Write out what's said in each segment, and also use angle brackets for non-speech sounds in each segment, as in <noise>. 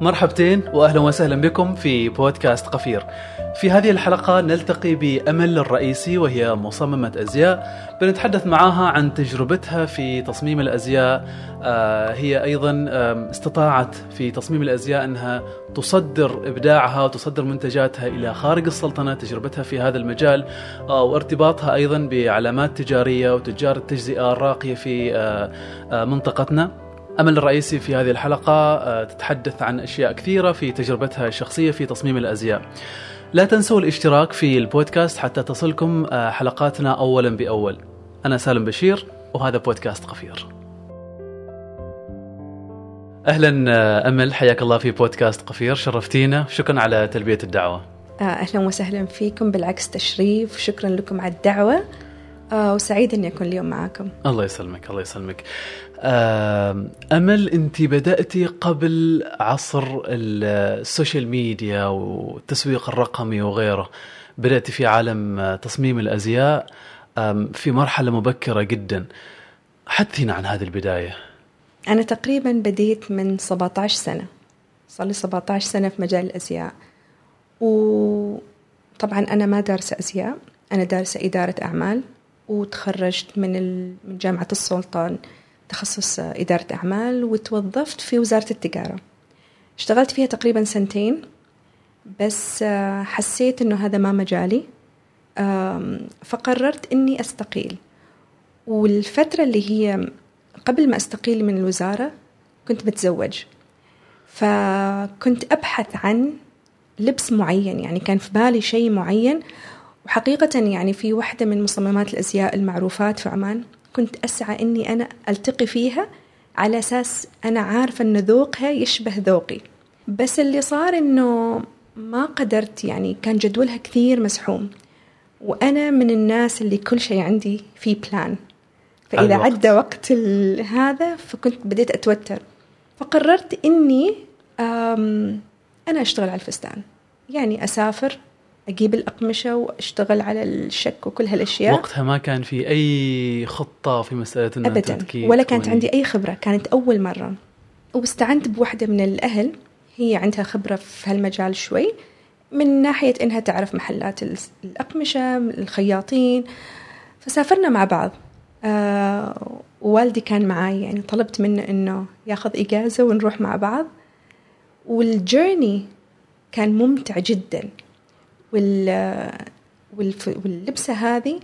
مرحبتين واهلا وسهلا بكم في بودكاست قفير. في هذه الحلقة نلتقي بأمل الرئيسي وهي مصممة أزياء. بنتحدث معاها عن تجربتها في تصميم الأزياء. آه، هي أيضا استطاعت في تصميم الأزياء أنها تصدر إبداعها وتصدر منتجاتها إلى خارج السلطنة تجربتها في هذا المجال آه، وارتباطها أيضا بعلامات تجارية وتجار التجزئة الراقية في آه، منطقتنا. أمل الرئيسي في هذه الحلقة آه، تتحدث عن أشياء كثيرة في تجربتها الشخصية في تصميم الأزياء. لا تنسوا الاشتراك في البودكاست حتى تصلكم آه، حلقاتنا أولا بأول. أنا سالم بشير وهذا بودكاست قفير. أهلا آه، أمل حياك الله في بودكاست قفير شرفتينا. شكرا على تلبية الدعوة. أهلا وسهلا فيكم بالعكس تشريف شكرا لكم على الدعوة. وسعيد اني اكون اليوم معكم الله يسلمك الله يسلمك. أمل أنت بداتي قبل عصر السوشيال ميديا والتسويق الرقمي وغيره. بداتي في عالم تصميم الأزياء في مرحلة مبكرة جدا. حدثينا عن هذه البداية. أنا تقريبا بديت من 17 سنة. صار لي 17 سنة في مجال الأزياء. وطبعا أنا ما دارسة أزياء. أنا دارسة إدارة أعمال. وتخرجت من جامعة السلطان. تخصص إدارة أعمال وتوظفت في وزارة التجارة. اشتغلت فيها تقريبا سنتين بس آه، حسيت إنه هذا ما مجالي. فقررت إني أستقيل. والفترة اللي هي قبل ما أستقيل من الوزارة كنت بتزوج. فكنت أبحث عن لبس معين يعني كان في بالي شيء معين. وحقيقة يعني في واحدة من مصممات الأزياء المعروفات في عمان. كنت أسعى إني أنا ألتقي فيها على أساس أنا عارفة إن ذوقها يشبه ذوقي. بس اللي صار إنه ما قدرت يعني كان جدولها كثير مسحوم. وأنا من الناس اللي كل شيء عندي في بلان فإذا الوقت. عدى وقت هذا فكنت بديت أتوتر. فقررت إني أنا أشتغل على الفستان. يعني أسافر أجيب الأقمشة وأشتغل على الشك وكل هالأشياء. وقتها ما كان في أي خطة في مسألة إنه ابدا. ولا كانت عندي أي خبرة. كانت أول مرة. واستعنت بوحدة من الأهل. هي عندها خبرة في هالمجال شوي. من ناحية إنها تعرف محلات الأقمشة الخياطين. فسافرنا مع بعض. آه ووالدي كان معي يعني طلبت منه إنه ياخذ إجازة ونروح مع بعض. والجيرني كان ممتع جدا. وال واللبسة هذه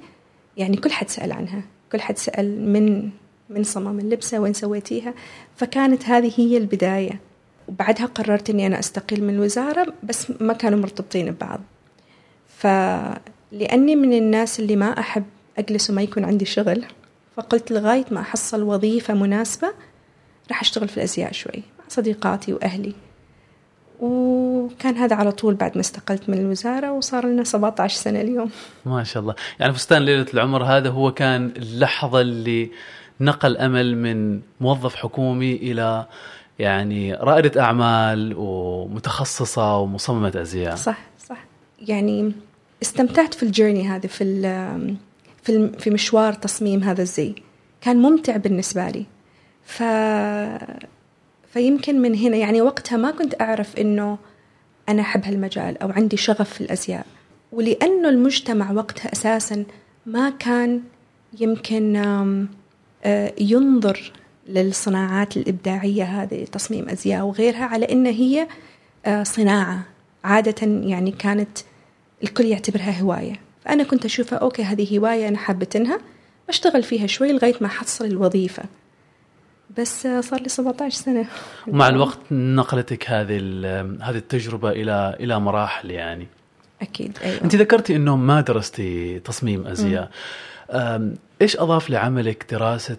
يعني كل حد سأل عنها كل حد سأل من من صمم اللبسة وين سويتيها؟ فكانت هذه هي البداية. وبعدها قررت إني أنا أستقيل من الوزارة بس ما كانوا مرتبطين ببعض. فلاني من الناس اللي ما أحب أجلس وما يكون عندي شغل فقلت لغاية ما أحصل وظيفة مناسبة راح أشتغل في الأزياء شوي مع صديقاتي وأهلي. وكان هذا على طول بعد ما استقلت من الوزارة وصار لنا 17 سنة اليوم. ما شاء الله. يعني فستان ليلة العمر هذا هو كان اللحظة اللي نقل أمل من موظف حكومي إلى يعني رائدة أعمال ومتخصصة ومصممة أزياء. صح صح. يعني استمتعت في الجيرني هذه في في في مشوار تصميم هذا الزي. كان ممتع بالنسبة لي. ف فيمكن من هنا يعني وقتها ما كنت أعرف إنه أنا أحب هالمجال أو عندي شغف في الأزياء. ولأنه المجتمع وقتها أساسا ما كان يمكن آه، ينظر للصناعات الإبداعية هذه تصميم أزياء وغيرها على إن هي آه، صناعة. عادة يعني كانت الكل يعتبرها هواية. فأنا كنت أشوفها أوكي هذه هواية أنا حابتنها بشتغل فيها شوي لغاية ما أحصل الوظيفة. بس صار لي 17 سنة. ومع الوقت نقلتك هذه هذه التجربة إلى إلى مراحل يعني. أكيد أيوه. أنت ذكرتي إنه ما درستي تصميم أزياء. إيش أضاف لعملك دراسة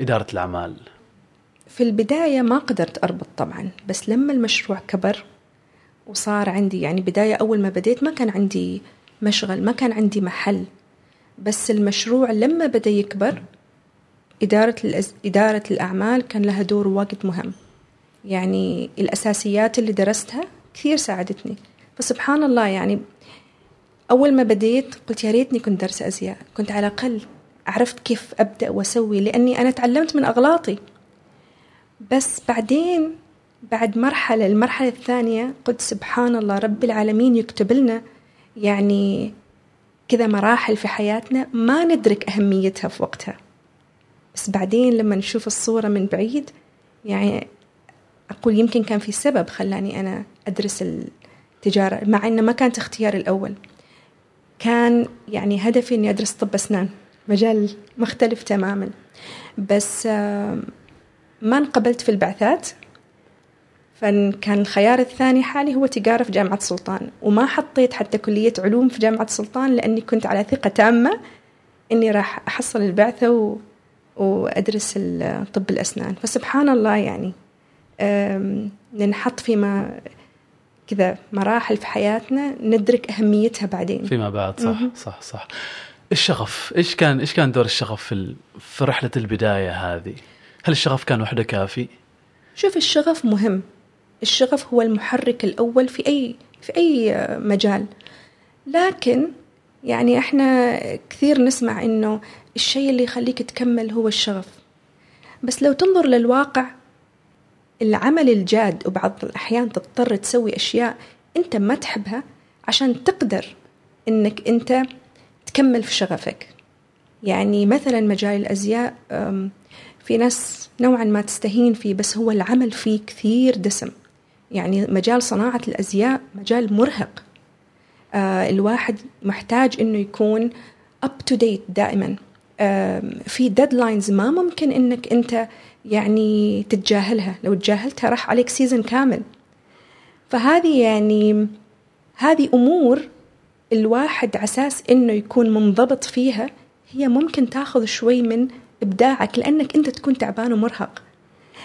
إدارة الأعمال؟ في البداية ما قدرت أربط طبعا بس لما المشروع كبر وصار عندي يعني بداية أول ما بديت ما كان عندي مشغل ما كان عندي محل بس المشروع لما بدأ يكبر إدارة. إدارة الأعمال كان لها دور وقت مهم. يعني الأساسيات اللي درستها كثير ساعدتني. فسبحان الله يعني أول ما بديت قلت يا ريتني كنت درس أزياء. كنت على الأقل عرفت كيف أبدأ وأسوي لأني أنا تعلمت من أغلاطي. بس بعدين بعد مرحلة المرحلة الثانية قلت سبحان الله رب العالمين يكتب لنا يعني كذا مراحل في حياتنا ما ندرك أهميتها في وقتها. بس بعدين لما نشوف الصورة من بعيد يعني أقول يمكن كان في سبب خلاني أنا أدرس التجارة مع أنه ما كانت اختياري الأول. كان يعني هدفي أني أدرس طب أسنان مجال مختلف تماما. بس ما انقبلت في البعثات. فكان الخيار الثاني حالي هو تجارة في جامعة سلطان. وما حطيت حتى كلية علوم في جامعة سلطان لأني كنت على ثقة تامة إني راح أحصل البعثة. وأدرس طب الأسنان. فسبحان الله يعني ننحط فيما كذا مراحل في حياتنا ندرك أهميتها بعدين. فيما بعد صح صح صح. الشغف إيش كان إيش كان دور الشغف في في رحلة البداية هذه؟ هل الشغف كان وحده كافي؟ شوف الشغف مهم. الشغف هو المحرك الأول في أي في أي مجال. لكن يعني إحنا كثير نسمع إنه الشيء اللي يخليك تكمل هو الشغف. بس لو تنظر للواقع العمل الجاد وبعض الأحيان تضطر تسوي أشياء أنت ما تحبها عشان تقدر أنك أنت تكمل في شغفك. يعني مثلا مجال الأزياء في ناس نوعا ما تستهين فيه بس هو العمل فيه كثير دسم. يعني مجال صناعة الأزياء مجال مرهق. الواحد محتاج إنه يكون up to date دائما. آه في ديدلاينز ما ممكن إنك أنت يعني تتجاهلها. لو تجاهلتها راح عليك سيزن كامل. فهذه يعني هذه أمور الواحد عساس إنه يكون منضبط فيها هي ممكن تاخذ شوي من إبداعك لأنك أنت تكون تعبان ومرهق.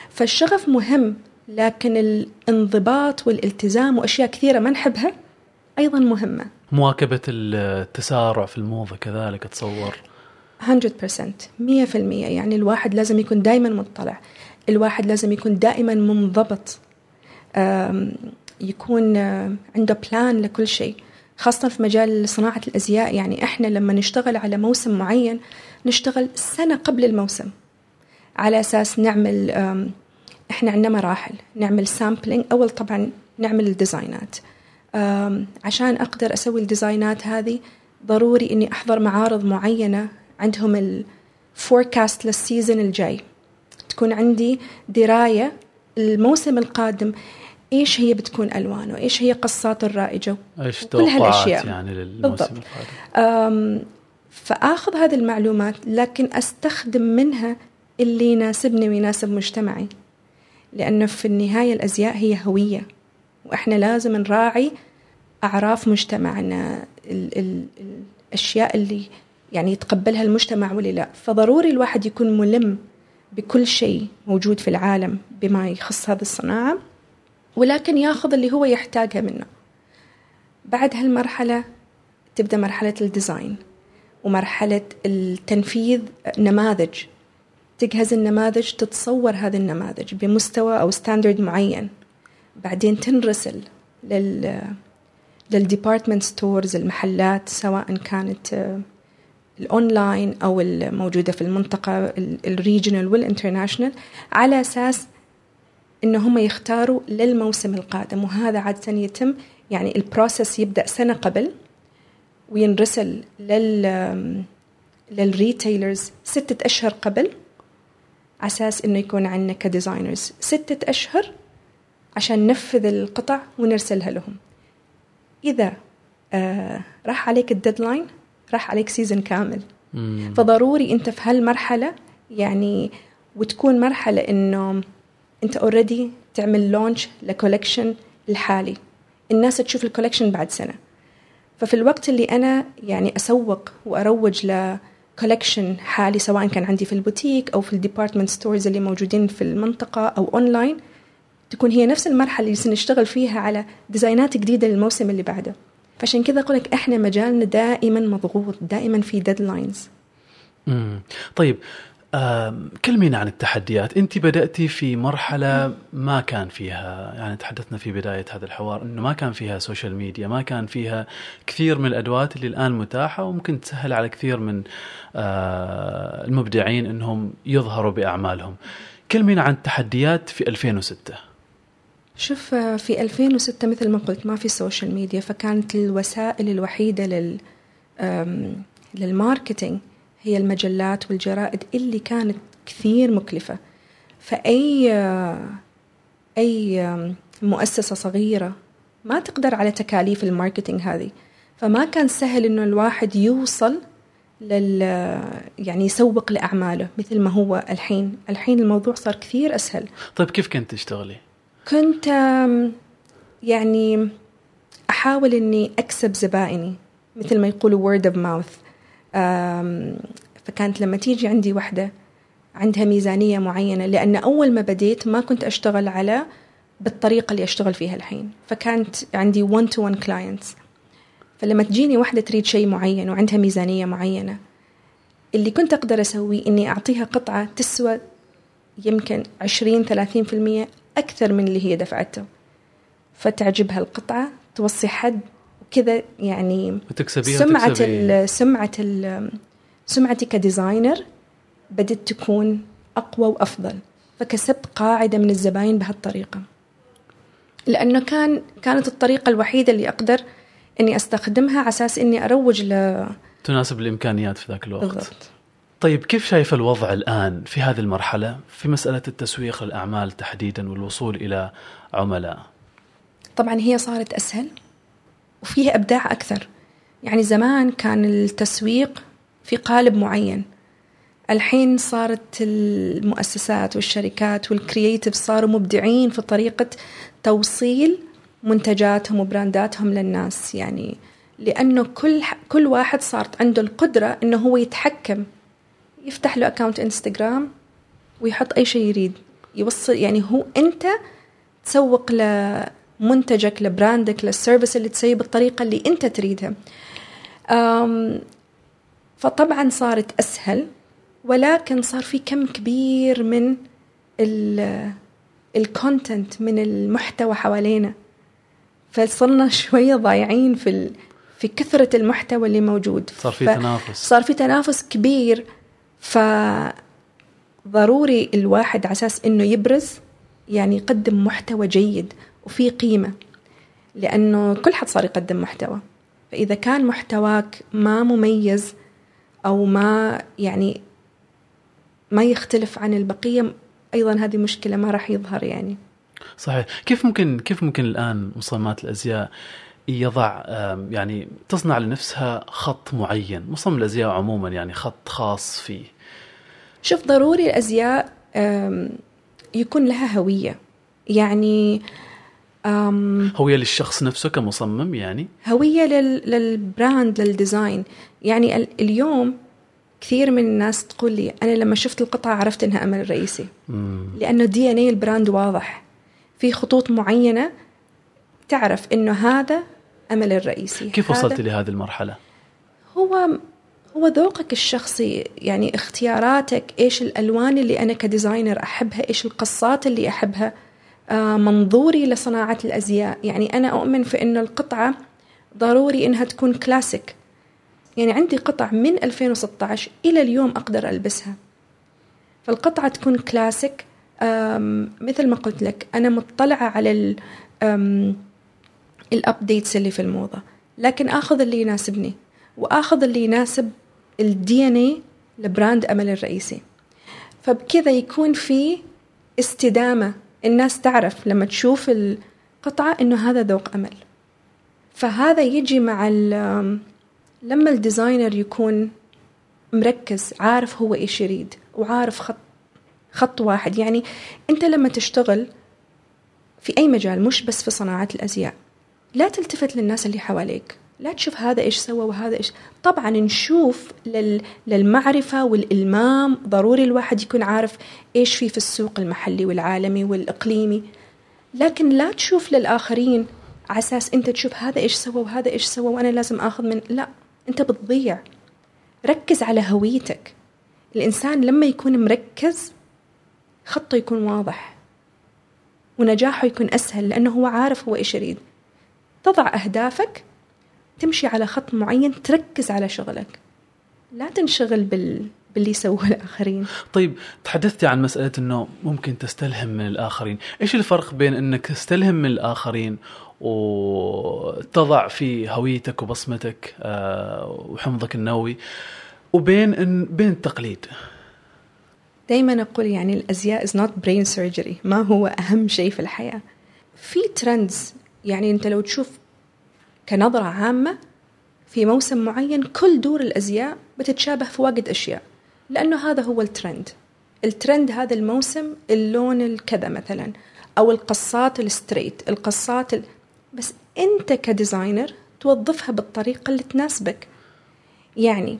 فالشغف مهم لكن الانضباط والالتزام وأشياء كثيرة ما نحبها. أيضا مهمة. مواكبة التسارع في الموضة كذلك اتصور 100% 100% يعني الواحد لازم يكون دائما مطلع. الواحد لازم يكون دائما منضبط. يكون عنده plan لكل شيء. خاصة في مجال صناعة الأزياء. يعني إحنا لما نشتغل على موسم معين نشتغل سنة قبل الموسم. على أساس نعمل إحنا عندنا مراحل. نعمل sampling أول طبعا نعمل ال design ات عشان أقدر أسوي ال design ات هذه ضروري إني أحضر معارض معينة عندهم ال forecast لل season الجاي. تكون عندي دراية الموسم القادم إيش هي بتكون ألوانه إيش هي قصات الرائجة إيش كل هالأشياء. يعني للموسم بالضبط. القادم. فآخذ هذه المعلومات لكن أستخدم منها اللي يناسبني ويناسب مجتمعي. لأنه في النهاية الأزياء هي هوية. وإحنا لازم نراعي أعراف مجتمعنا ال ال الأشياء اللي يعني يتقبلها المجتمع واللي لا. فضروري الواحد يكون ملم بكل شيء موجود في العالم بما يخص هذه الصناعة ولكن ياخذ اللي هو يحتاجها منه. بعد هالمرحلة تبدأ مرحلة الديزاين ومرحلة التنفيذ نماذج. تجهز النماذج تتصور هذه النماذج بمستوى أو standard معين. بعدين تنرسل لل لل department stores المحلات سواء كانت آه، الاونلاين أو الموجودة في المنطقة ال regional وال international على أساس إن هم يختاروا للموسم القادم. وهذا عادة يتم يعني ال process يبدأ سنة قبل وينرسل لل لل retailers ستة أشهر قبل أساس إنه يكون عندنا ك designers. ستة أشهر عشان ننفذ القطع ونرسلها لهم. إذا آه راح عليك ال deadline راح عليك season كامل. مم. فضروري أنت في هالمرحلة يعني وتكون مرحلة إنه أنت already تعمل launch ل collection الحالي. الناس تشوف ال collection بعد سنة. ففي الوقت اللي أنا يعني أسوق وأروج ل collection حالي سواء كان عندي في البوتيك أو في ال department stores اللي موجودين في المنطقة أو اونلاين تكون هي نفس المرحلة اللي سنشتغل فيها على design ات جديدة للموسم اللي بعده. فعشان كذا أقول لك إحنا مجالنا دائما مضغوط دائما في deadlines طيب كلمينا عن التحديات. أنت بدأتي في مرحلة ما كان فيها يعني تحدثنا في بداية هذا الحوار إنه ما كان فيها سوشيال ميديا ما كان فيها كثير من الأدوات اللي الآن متاحة وممكن تسهل على كثير من آه، المبدعين إنهم يظهروا بأعمالهم. كلمينا عن التحديات في 2006 شوف آه، في 2006 مثل ما قلت ما في سوشيال ميديا فكانت الوسائل الوحيدة لل لل marketing هي المجلات والجرائد اللي كانت كثير مكلفة. فأي آه، أي مؤسسة صغيرة ما تقدر على تكاليف الماركتينج هذه. فما كان سهل إنه الواحد يوصل لل يعني يسوق لأعماله مثل ما هو الحين. الحين الموضوع صار كثير أسهل. طيب كيف كنت تشتغلي؟ كنت يعني أحاول إني أكسب زبائني مثل ما يقولوا word of mouth. فكانت لما تيجي عندي وحدة عندها ميزانية معينة لأن أول ما بديت ما كنت أشتغل على بالطريقة اللي أشتغل فيها الحين. فكانت عندي one to one clients. فلما تجيني وحدة تريد شيء معين وعندها ميزانية معينة اللي كنت أقدر أسويه إني أعطيها قطعة تسوى يمكن 20 30% أكثر من اللي هي دفعته. فتعجبها القطعة توصي حد وكذا يعني وتكسبيها سمعة ال سمعة ال سمعتي كديزاينر بدت تكون أقوى وأفضل. فكسبت قاعدة من الزباين بهالطريقة. لأنه كان كانت الطريقة الوحيدة اللي أقدر إني أستخدمها على أساس إني أروج ل تناسب الإمكانيات في ذاك الوقت. بالضبط. طيب كيف شايف الوضع الآن في هذه المرحلة في مسألة التسويق للاعمال تحديدا والوصول إلى عملاء؟ طبعا هي صارت أسهل وفيها إبداع أكثر. يعني زمان كان التسويق في قالب معين. الحين صارت المؤسسات والشركات وال creative صاروا مبدعين في طريقة توصيل منتجاتهم و brand اتهم للناس. يعني لأنه كل كل واحد صارت عنده القدرة إنه هو يتحكم يفتح له account انستغرام ويحط أي شيء يريد. يوصل يعني هو أنت تسوق لمنتجك ل brand ك لل service اللي تسويه بالطريقة اللي أنت تريدها. فطبعا صارت أسهل ولكن صار في كم كبير من ال content من المحتوى حوالينا. فصرنا <laughs> شوية ضايعين في. في كثرة المحتوى اللي موجود. صار في تنافس. صار في تنافس كبير. فضروري الواحد على أساس إنه يبرز يعني يقدم محتوى جيد وفي قيمة لأنه كل حد صار يقدم محتوى. فإذا كان محتواك ما مميز أو ما يعني ما يختلف عن البقية أيضا هذه مشكلة ما راح يظهر يعني. صحيح. كيف ممكن كيف ممكن الآن مصممات الأزياء يضع يعني تصنع لنفسها خط معين مصمم الازياء عموما يعني خط خاص فيه. شوف ضروري الأزياء يكون لها هوية. يعني أم، هوية للشخص نفسه كمصمم يعني؟ هوية لل... لل brand لل design. يعني ال... اليوم كثير من الناس تقول لي أنا لما شفت القطعة عرفت إنها أمل الرئيسي مم. لأنه DNA ال brand واضح. في خطوط معينة تعرف إنه هذا أمل الرئيسي. كيف وصلت لهذه المرحلة؟ هو هو ذوقك الشخصي يعني اختياراتك إيش الألوان اللي أنا كديزاينر أحبها إيش القصات اللي أحبها آه منظوري لصناعة الأزياء. يعني أنا أؤمن في إنه القطعة ضروري إنها تكون كلاسيك. يعني عندي قطع من 2016 إلى اليوم أقدر ألبسها. فالقطعة تكون كلاسيك. مثل ما قلت لك أنا مطلعة على ال updates اللي في الموضة. لكن آخذ اللي يناسبني وآخذ اللي يناسب ال DNA ل brand أمل الرئيسي. فبكذا يكون في استدامة الناس تعرف لما تشوف القطعة إنه هذا ذوق أمل. فهذا يجي مع لما ال designer يكون مركز عارف هو إيش يريد وعارف خط خط واحد. يعني أنت لما تشتغل في أي مجال مش بس في صناعة الأزياء. لا تلتفت للناس اللي حواليك. لا تشوف هذا إيش سوى وهذا إيش. طبعا نشوف لل... للمعرفة والإلمام. ضروري الواحد يكون عارف إيش في في السوق المحلي والعالمي والإقليمي. لكن لا تشوف للآخرين على أساس أنت تشوف هذا إيش سوى وهذا إيش سوى وأنا لازم آخذ من. لا أنت بتضيع. ركز على هويتك. الإنسان لما يكون مركز خطه يكون واضح. ونجاحه يكون أسهل لأنه هو عارف هو إيش يريد. تضع أهدافك تمشي على خط معين تركز على شغلك. لا تنشغل بال باللي يسووه الآخرين. طيب تحدثتي عن مسألة أنه ممكن تستلهم من الآخرين. إيش الفرق بين أنك تستلهم من الآخرين وتضع في هويتك وبصمتك آه، وحمضك النووي وبين إن بين التقليد؟ دائما أقول يعني الأزياء is not brain surgery. ما هو أهم شيء في الحياة. في trends يعني أنت لو تشوف كنظرة عامة في موسم معين كل دور الأزياء بتتشابه في واجد أشياء لأنه هذا هو ال trend. ال trend هذا الموسم اللون الكذا مثلا أو القصات ال straight القصات ال... بس أنت ك designer توظفها بالطريقة اللي تناسبك. يعني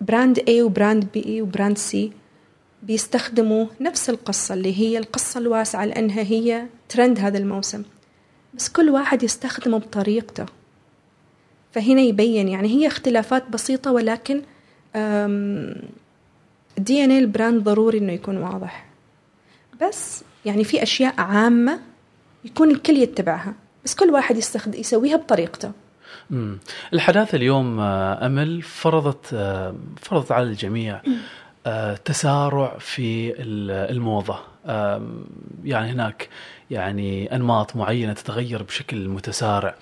brand A و brand B و brand C. بيستخدموا نفس القصة اللي هي القصة الواسعة لأنها هي ترند هذا الموسم. بس كل واحد يستخدمه بطريقته. فهنا يبين يعني هي اختلافات بسيطة ولكن DNA ال brand ضروري إنه يكون واضح. بس يعني في أشياء عامة يكون الكل يتبعها. بس كل واحد يستخدم يسويها بطريقته. الحداثة اليوم آه، أمل فرضت آه، فرضت على الجميع. تسارع في الموضة. يعني هناك يعني أنماط معينة تتغير بشكل متسارع.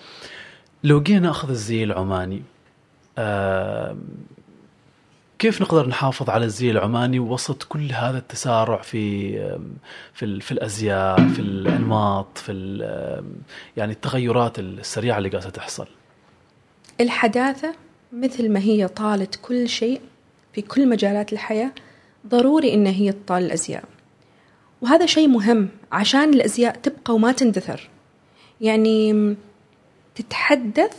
لو جينا نأخذ الزي العماني كيف نقدر نحافظ على الزي العماني وسط كل هذا التسارع في في في الأزياء في الأنماط في يعني التغيرات السريعة اللي قاعدة تحصل؟ الحداثة مثل ما هي طالت كل شيء في كل مجالات الحياة ضروري إن هي تطال الأزياء. وهذا شيء مهم عشان الأزياء تبقى وما تندثر. يعني تتحدث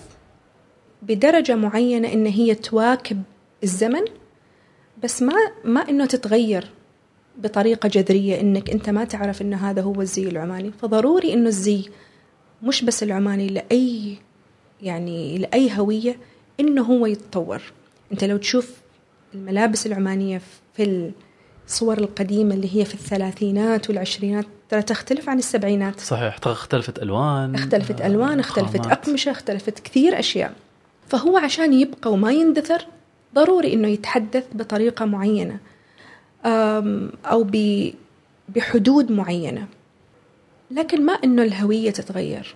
بدرجة معينة إن هي تواكب الزمن بس ما ما إنه تتغير بطريقة جذرية إنك أنت ما تعرف انه هذا هو الزي العماني. فضروري إنه الزي مش بس العماني لأي يعني لأي هوية إنه هو يتطور. أنت لو تشوف الملابس العمانية في الصور القديمة اللي هي في الثلاثينات والعشرينات ترى تختلف عن السبعينات. صحيح اختلفت ألوان. اختلفت ألوان اختلفت خامات. أقمشة اختلفت كثير أشياء. فهو عشان يبقى وما يندثر ضروري إنه يتحدث بطريقة معينة أو بحدود معينة. لكن ما إنه الهوية تتغير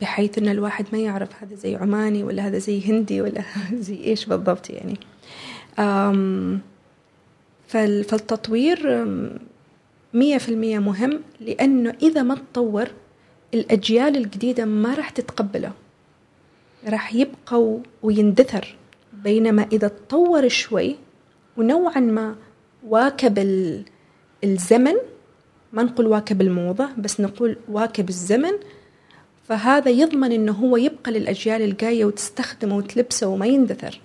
بحيث ان الواحد ما يعرف هذا زي عماني ولا هذا زي هندي ولا <laughs> زي إيش بالضبط يعني. فالتطوير مية في المية مهم لأنه إذا ما تطور الأجيال الجديدة ما راح تتقبله راح يبقى ويندثر بينما إذا تطور شوي ونوعا ما واكب الزمن ما نقول واكب الموضة بس نقول واكب الزمن فهذا يضمن إنه هو يبقى للأجيال الجاية وتستخدمه وتلبسه وما يندثر.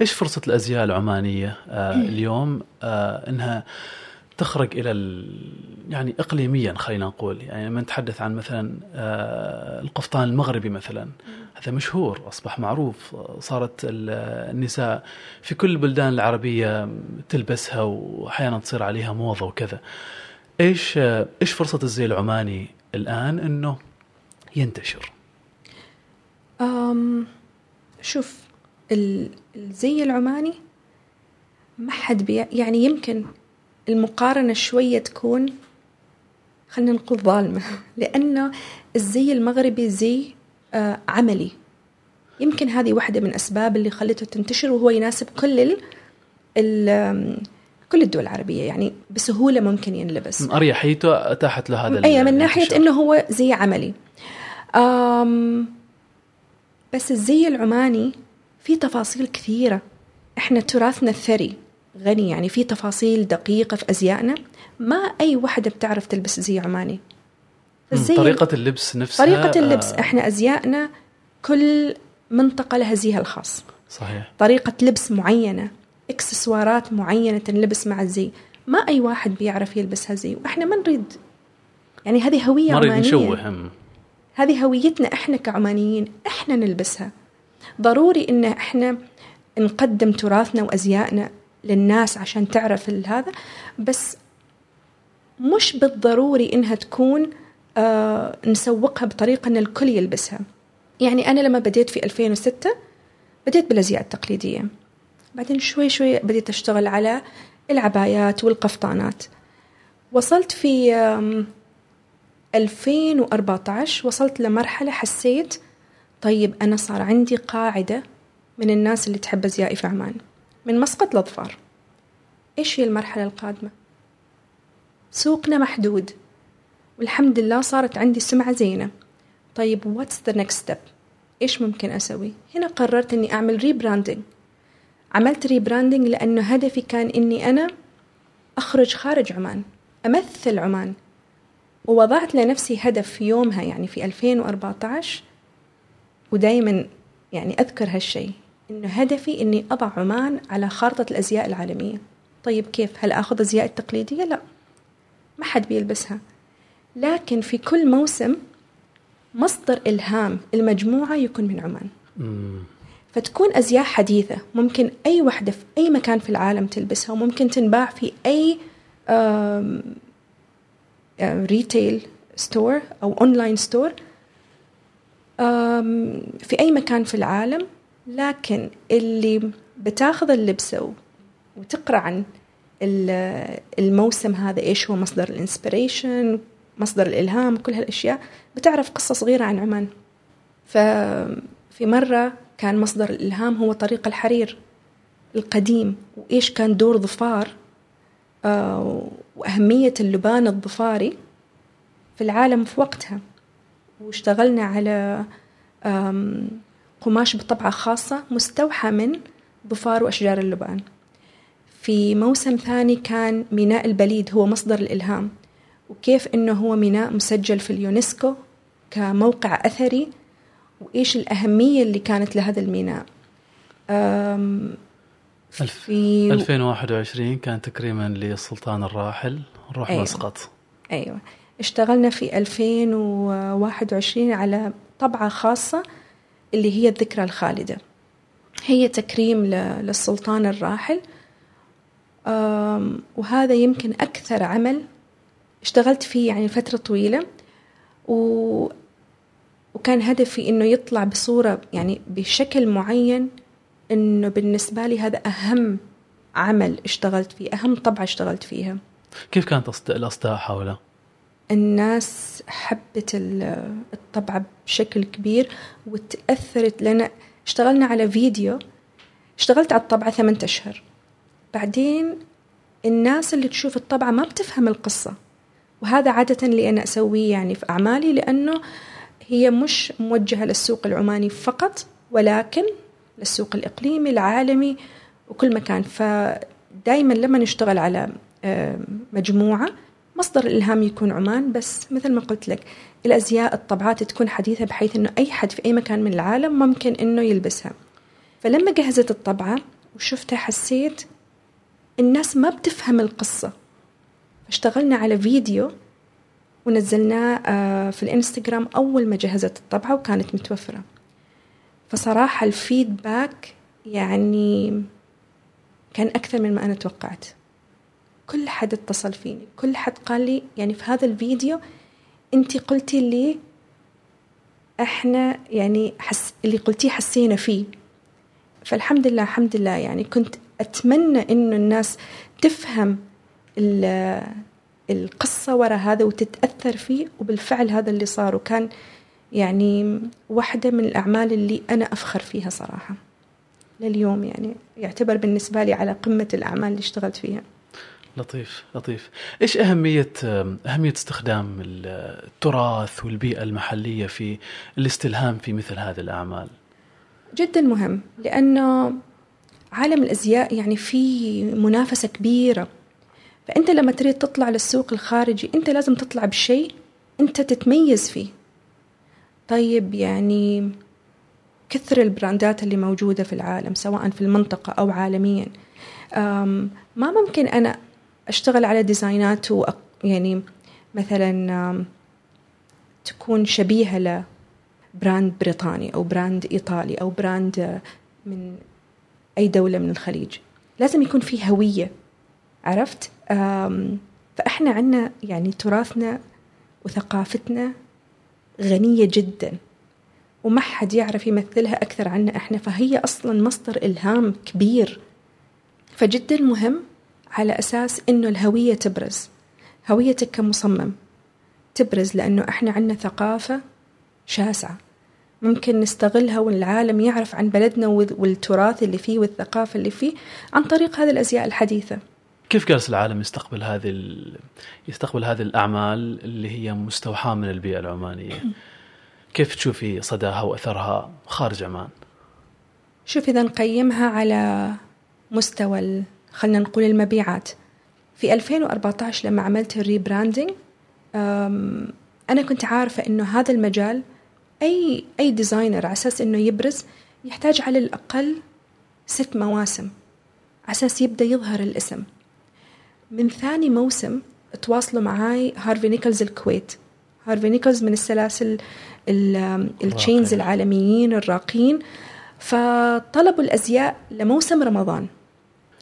إيش فرصة الأزياء العمانية؟ آه اليوم آه إنها تخرج إلى يعني اقليميا خلينا نقول. يعني لما نتحدث عن مثلا آه القفطان المغربي مثلا هذا مشهور أصبح معروف. صارت النساء في كل البلدان العربية تلبسها واحيانا تصير عليها موضة وكذا. إيش إيش فرصة الزي العماني الآن؟ إنه ينتشر. أم شوف الزي العماني ما حد بي يعني يمكن المقارنة شوية تكون خلينا نقول ظالمة. <laughs> لأنه الزي المغربي زي آه، عملي. يمكن هذه واحدة من أسباب اللي خلته تنتشر وهو يناسب كل ال ال كل الدول العربية. يعني بسهولة ممكن ينلبس. أريحيته أتاحت له هذا أي من ناحية أنه هو زي عملي. أم بس الزي العماني في تفاصيل كثيرة. إحنا تراثنا الثري غني يعني في تفاصيل دقيقة في أزيائنا. ما أي وحدة بتعرف تلبس زي عماني. زي طريقة اللبس نفسها طريقة اللبس آه. إحنا أزيائنا كل منطقة لها زيها الخاص. صحيح. طريقة لبس معينة إكسسوارات معينة تنلبس مع الزي ما أي واحد بيعرف يلبس هالزي وإحنا ما نريد. يعني هذه هوية ما عمانية. نشوه هذه هويتنا إحنا كعمانيين إحنا نلبسها. ضروري إن إحنا نقدم تراثنا وأزيائنا للناس عشان تعرف هذا بس مش بالضروري إنها تكون آه نسوقها بطريقة أن الكل يلبسها. يعني أنا لما بديت في 2006 بديت بالأزياء التقليدية. بعدين شوي شوي بديت أشتغل على العبايات والقفطانات. وصلت في 2014 وصلت لمرحلة حسيت طيب أنا صار عندي قاعدة من الناس اللي تحب أزيائي في عمان. من مسقط لظفار. إيش هي المرحلة القادمة؟ سوقنا محدود. والحمد لله صارت عندي سمعة زينة. طيب what's the next step إيش ممكن أسوي؟ هنا قررت إني أعمل rebranding عملت ريبراندنج لأنه هدفي كان إني أنا أخرج خارج عمان أمثل عمان. ووضعت لنفسي هدف في يومها يعني في 2014 ودائما يعني أذكر هالشيء إنه هدفي إني أضع عمان على خارطة الأزياء العالمية. طيب كيف؟ هل أخذ أزياء التقليدية؟ لا. ما حد بيلبسها. لكن في كل موسم مصدر إلهام المجموعة يكون من عمان. فتكون أزياء حديثة. ممكن أي وحدة في أي مكان في العالم تلبسها. وممكن تنباع في أي retail store أو online store في أي مكان في العالم لكن اللي بتاخذ اللبسة وتقرأ عن الموسم هذا إيش هو مصدر ال inspiration مصدر الإلهام كل هالأشياء بتعرف قصة صغيرة عن عمان. ففي مرة كان مصدر الإلهام هو طريق الحرير القديم وإيش كان دور ظفار آه، وأهمية اللبان الظفاري في العالم في وقتها. واشتغلنا على قماش بطبعة خاصة مستوحى من ظفار وأشجار اللبان. في موسم ثاني كان ميناء البليد هو مصدر الإلهام وكيف إنه هو ميناء مسجل في اليونسكو كموقع أثري وإيش الأهمية اللي كانت لهذا الميناء؟ في 2021 كان تكريما للسلطان الراحل روح أيوة. مسقط أيوة. اشتغلنا في 2021 على طبعة خاصة اللي هي الذكرى الخالدة. هي تكريم للسلطان الراحل. وهذا يمكن أكثر عمل اشتغلت فيه يعني فترة طويلة. و وكان هدفي إنه يطلع بصورة يعني بشكل معين إنه بالنسبة لي هذا أهم عمل اشتغلت فيه أهم طبعة اشتغلت فيها. كيف كانت الاصداء حوله؟ الناس حبت الطبعة بشكل كبير وتأثرت. لنا اشتغلنا على فيديو اشتغلت على الطبعة ثمانية أشهر. بعدين الناس اللي تشوف الطبعة ما بتفهم القصة. وهذا عادة اللي أنا أسويه يعني في أعمالي لأنه هي مش موجهة للسوق العماني فقط ولكن للسوق الإقليمي العالمي وكل مكان. فدائما لما نشتغل على مجموعة مصدر الإلهام يكون عمان بس مثل ما قلت لك الأزياء الطبعات تكون حديثة بحيث أنه أي حد في أي مكان من العالم ممكن أنه يلبسها. فلما جهزت الطبعة وشفتها حسيت الناس ما بتفهم القصة. اشتغلنا على فيديو ونزلناه آه، في الإنستغرام أول ما جهزت الطبعة وكانت متوفرة. فصراحة الفيدباك يعني كان أكثر من ما أنا توقعت. كل حد اتصل فيني. كل حد قال لي يعني في هذا الفيديو أنت قلتي لي إحنا يعني حس اللي قلتيه حسينا فيه. فالحمد لله الحمد لله. يعني كنت أتمنى إنه الناس تفهم القصة وراء هذا وتتأثر فيه. وبالفعل هذا اللي صار. وكان يعني واحدة من الأعمال اللي أنا أفخر فيها صراحة. لليوم يعني يعتبر بالنسبة لي على قمة الأعمال اللي اشتغلت فيها. لطيف لطيف. إيش أهمية أهمية استخدام التراث والبيئة المحلية في الاستلهام في مثل هذه الأعمال؟ جدا مهم لأنه عالم الأزياء يعني في منافسة كبيرة. فأنت لما تريد تطلع للسوق الخارجي أنت لازم تطلع بشيء أنت تتميز فيه. طيب يعني كثر البراندات اللي موجودة في العالم سواء في المنطقة أو عالميا. ما ممكن أنا أشتغل على designات يعني مثلا تكون شبيهة ل brand بريطاني أو brand إيطالي أو brand من أي دولة من الخليج. لازم يكون في هوية عرفت؟ فإحنا عنا يعني تراثنا وثقافتنا غنية جدا وما حد يعرف يمثلها أكثر عنا إحنا فهي أصلا مصدر إلهام كبير. فجدا مهم على أساس إنه الهوية تبرز. هويتك كمصمم. تبرز لأنه إحنا عندنا ثقافة شاسعة. ممكن نستغلها والعالم يعرف عن بلدنا والتراث اللي فيه والثقافة اللي فيه عن طريق هذه الأزياء الحديثة. كيف جالس العالم يستقبل هذه ال... يستقبل هذه الأعمال اللي هي مستوحاة من البيئة العمانية؟ <clears throat> كيف تشوفي صداها وأثرها خارج عمان؟ شوف إذا نقيمها على مستوى خلينا نقول المبيعات. في 2014 لما عملت ال rebranding أنا كنت عارفة إنه هذا المجال أي أي designer على أساس إنه يبرز يحتاج على الأقل ست مواسم على أساس يبدأ يظهر الاسم. من ثاني موسم تواصلوا معاي هارفي نيكلز الكويت. هارفي نيكلز من السلاسل ال chains العالميين الراقين فطلبوا الأزياء لموسم رمضان.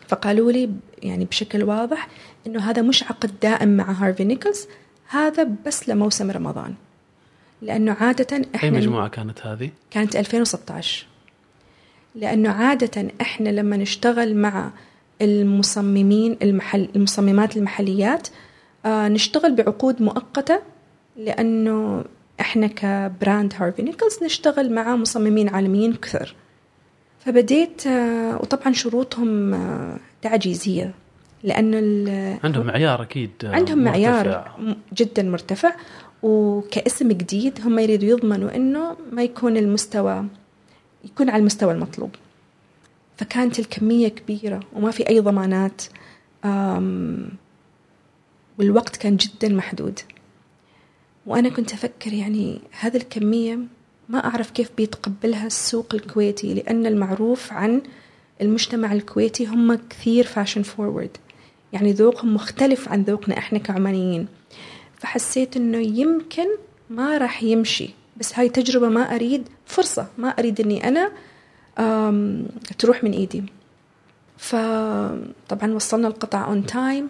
فقالوا لي يعني بشكل واضح إنه هذا مش عقد دائم مع هارفي نيكلز هذا بس لموسم رمضان. لأنه عادة إحنا أي مجموعة كانت هذه؟ كانت 2016 لأنه عادة إحنا لما نشتغل مع المصممين المحل المصممات المحليات آه نشتغل بعقود مؤقتة لأنه إحنا ك brand هارفي نيكلز نشتغل مع مصممين عالميين كثر. فبديت آه وطبعا شروطهم آه تعجيزية لأنه عندهم معيار أكيد آه، عندهم مرتفع. معيار جدا مرتفع وكاسم جديد هم يريدوا يضمنوا إنه ما يكون المستوى يكون على المستوى المطلوب فكانت الكمية كبيرة وما في أي ضمانات والوقت كان جدا محدود وأنا كنت أفكر يعني هذه الكمية ما أعرف كيف بيتقبلها السوق الكويتي لأن المعروف عن المجتمع الكويتي هم كثير fashion forward يعني ذوقهم مختلف عن ذوقنا إحنا كعمانيين. فحسيت إنه يمكن ما راح يمشي. بس هاي تجربة ما أريد فرصة ما أريد أني أنا تروح من إيدي. فطبعا وصلنا القطع on time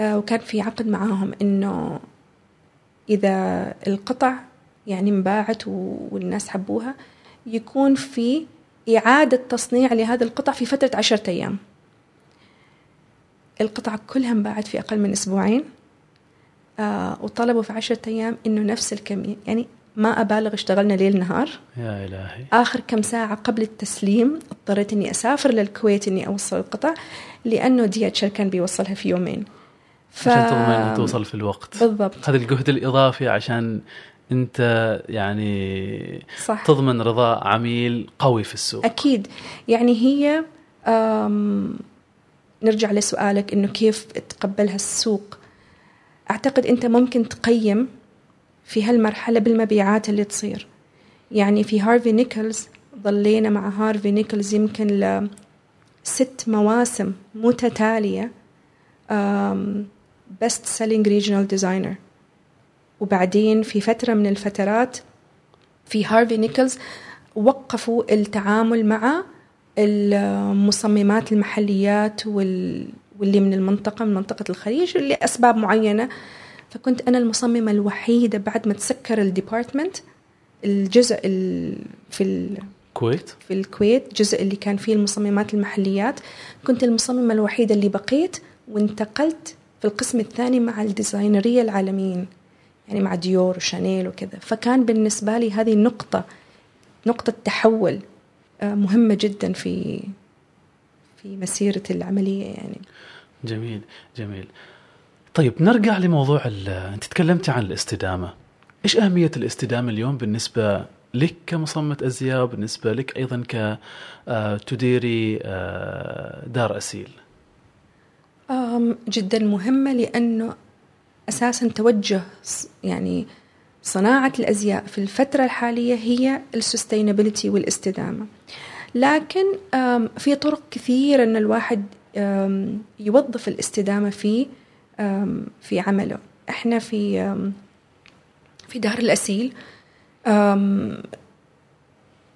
آه، وكان في عقد معاهم إنه إذا القطع يعني انباعت والناس حبوها يكون في إعادة تصنيع لهذه القطع في فترة عشرة أيام. القطع كلها انباعت في أقل من أسبوعين آه وطلبوا في عشرة أيام إنه نفس الكمية يعني ما أبالغ اشتغلنا ليل نهار. يا إلهي. آخر كم ساعة قبل التسليم اضطريت إني أسافر للكويت إني أوصل القطع لأنه دي اتش كان بيوصلها في يومين. ف... عشان تضمن توصل في الوقت. بالضبط. هذا الجهد الإضافي عشان أنت يعني صح. تضمن رضاء عميل قوي في السوق. أكيد. يعني هي نرجع لسؤالك إنه كيف تقبلها السوق أعتقد أنت ممكن تقيم في هالمرحلة بالمبيعات اللي تصير. يعني في هارفي نيكلز ظلينا مع هارفي نيكلز يمكن لست مواسم متتالية best selling regional designer وبعدين في فترة من الفترات في هارفي نيكلز وقفوا التعامل مع المصممات المحليات وال واللي من المنطقة من منطقة الخليج لأسباب معينة. فكنت أنا المصممة الوحيدة بعد ما تسكر ال department الجزء في الكويت في الكويت الجزء اللي كان فيه المصممات المحليات. كنت المصممة الوحيدة اللي بقيت وانتقلت في القسم الثاني مع ال designerية العالميين. يعني مع ديور وشانيل وكذا فكان بالنسبة لي هذه نقطة نقطة تحول آه، مهمة جدا في في مسيرة العملية يعني. جميل جميل. طيب نرجع لموضوع أنت تكلمتي عن الاستدامة. إيش أهمية الاستدامة اليوم بالنسبة لك كمصممة أزياء وبالنسبه لك أيضا ك آه، تديري آه، دار أسيل؟ جدا مهمة لأنه أساسا توجه يعني صناعة الأزياء في الفترة الحالية هي السستينابيلتي والاستدامة. لكن في طرق كثيره إن الواحد يوظف الاستدامة في في عمله. إحنا في في دار الأسيل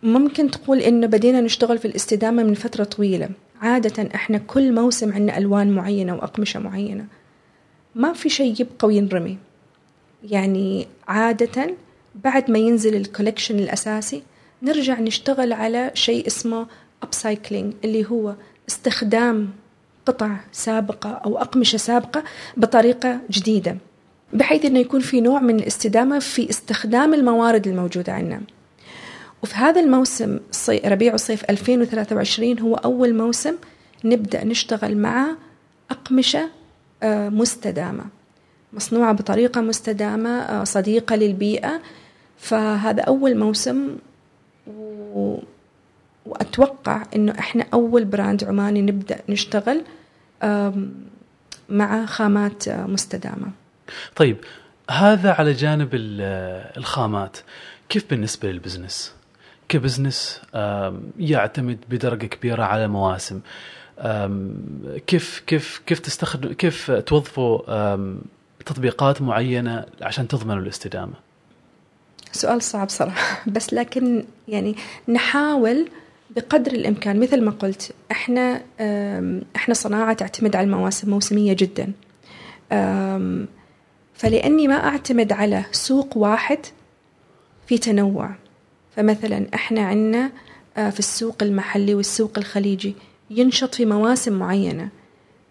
ممكن تقول إنه بدينا نشتغل في الاستدامة من فترة طويلة. عادة إحنا كل موسم عندنا ألوان معينة وأقمشة معينة. ما في شيء يبقى وينرمي. يعني عادة بعد ما ينزل الكوليكشن الأساسي نرجع نشتغل على شيء اسمه upcycling اللي هو استخدام قطع سابقة أو أقمشة سابقة بطريقة جديدة بحيث أنه يكون في نوع من الاستدامة في استخدام الموارد الموجودة عندنا. وفي هذا الموسم ربيع وصيف 2023 هو أول موسم نبدأ نشتغل مع أقمشة مستدامة مصنوعة بطريقة مستدامة آه، صديقة للبيئة. فهذا أول موسم و... وأتوقع أنه إحنا أول brand عماني نبدأ نشتغل مع خامات آه، مستدامة. طيب هذا على جانب الخامات. كيف بالنسبة لل business؟ ك business يعتمد بدرجة كبيرة على مواسم. كيف كيف كيف تستخدم كيف توظفوا تطبيقات معينة عشان تضمنوا الاستدامة؟ سؤال صعب صراحة. <laughs> بس لكن يعني نحاول بقدر الإمكان. مثل ما قلت إحنا إحنا صناعة تعتمد على المواسم موسمية جدا. فلأني ما أعتمد على سوق واحد في تنوع. فمثلا إحنا عندنا آه، في السوق المحلي والسوق الخليجي ينشط في مواسم معينة.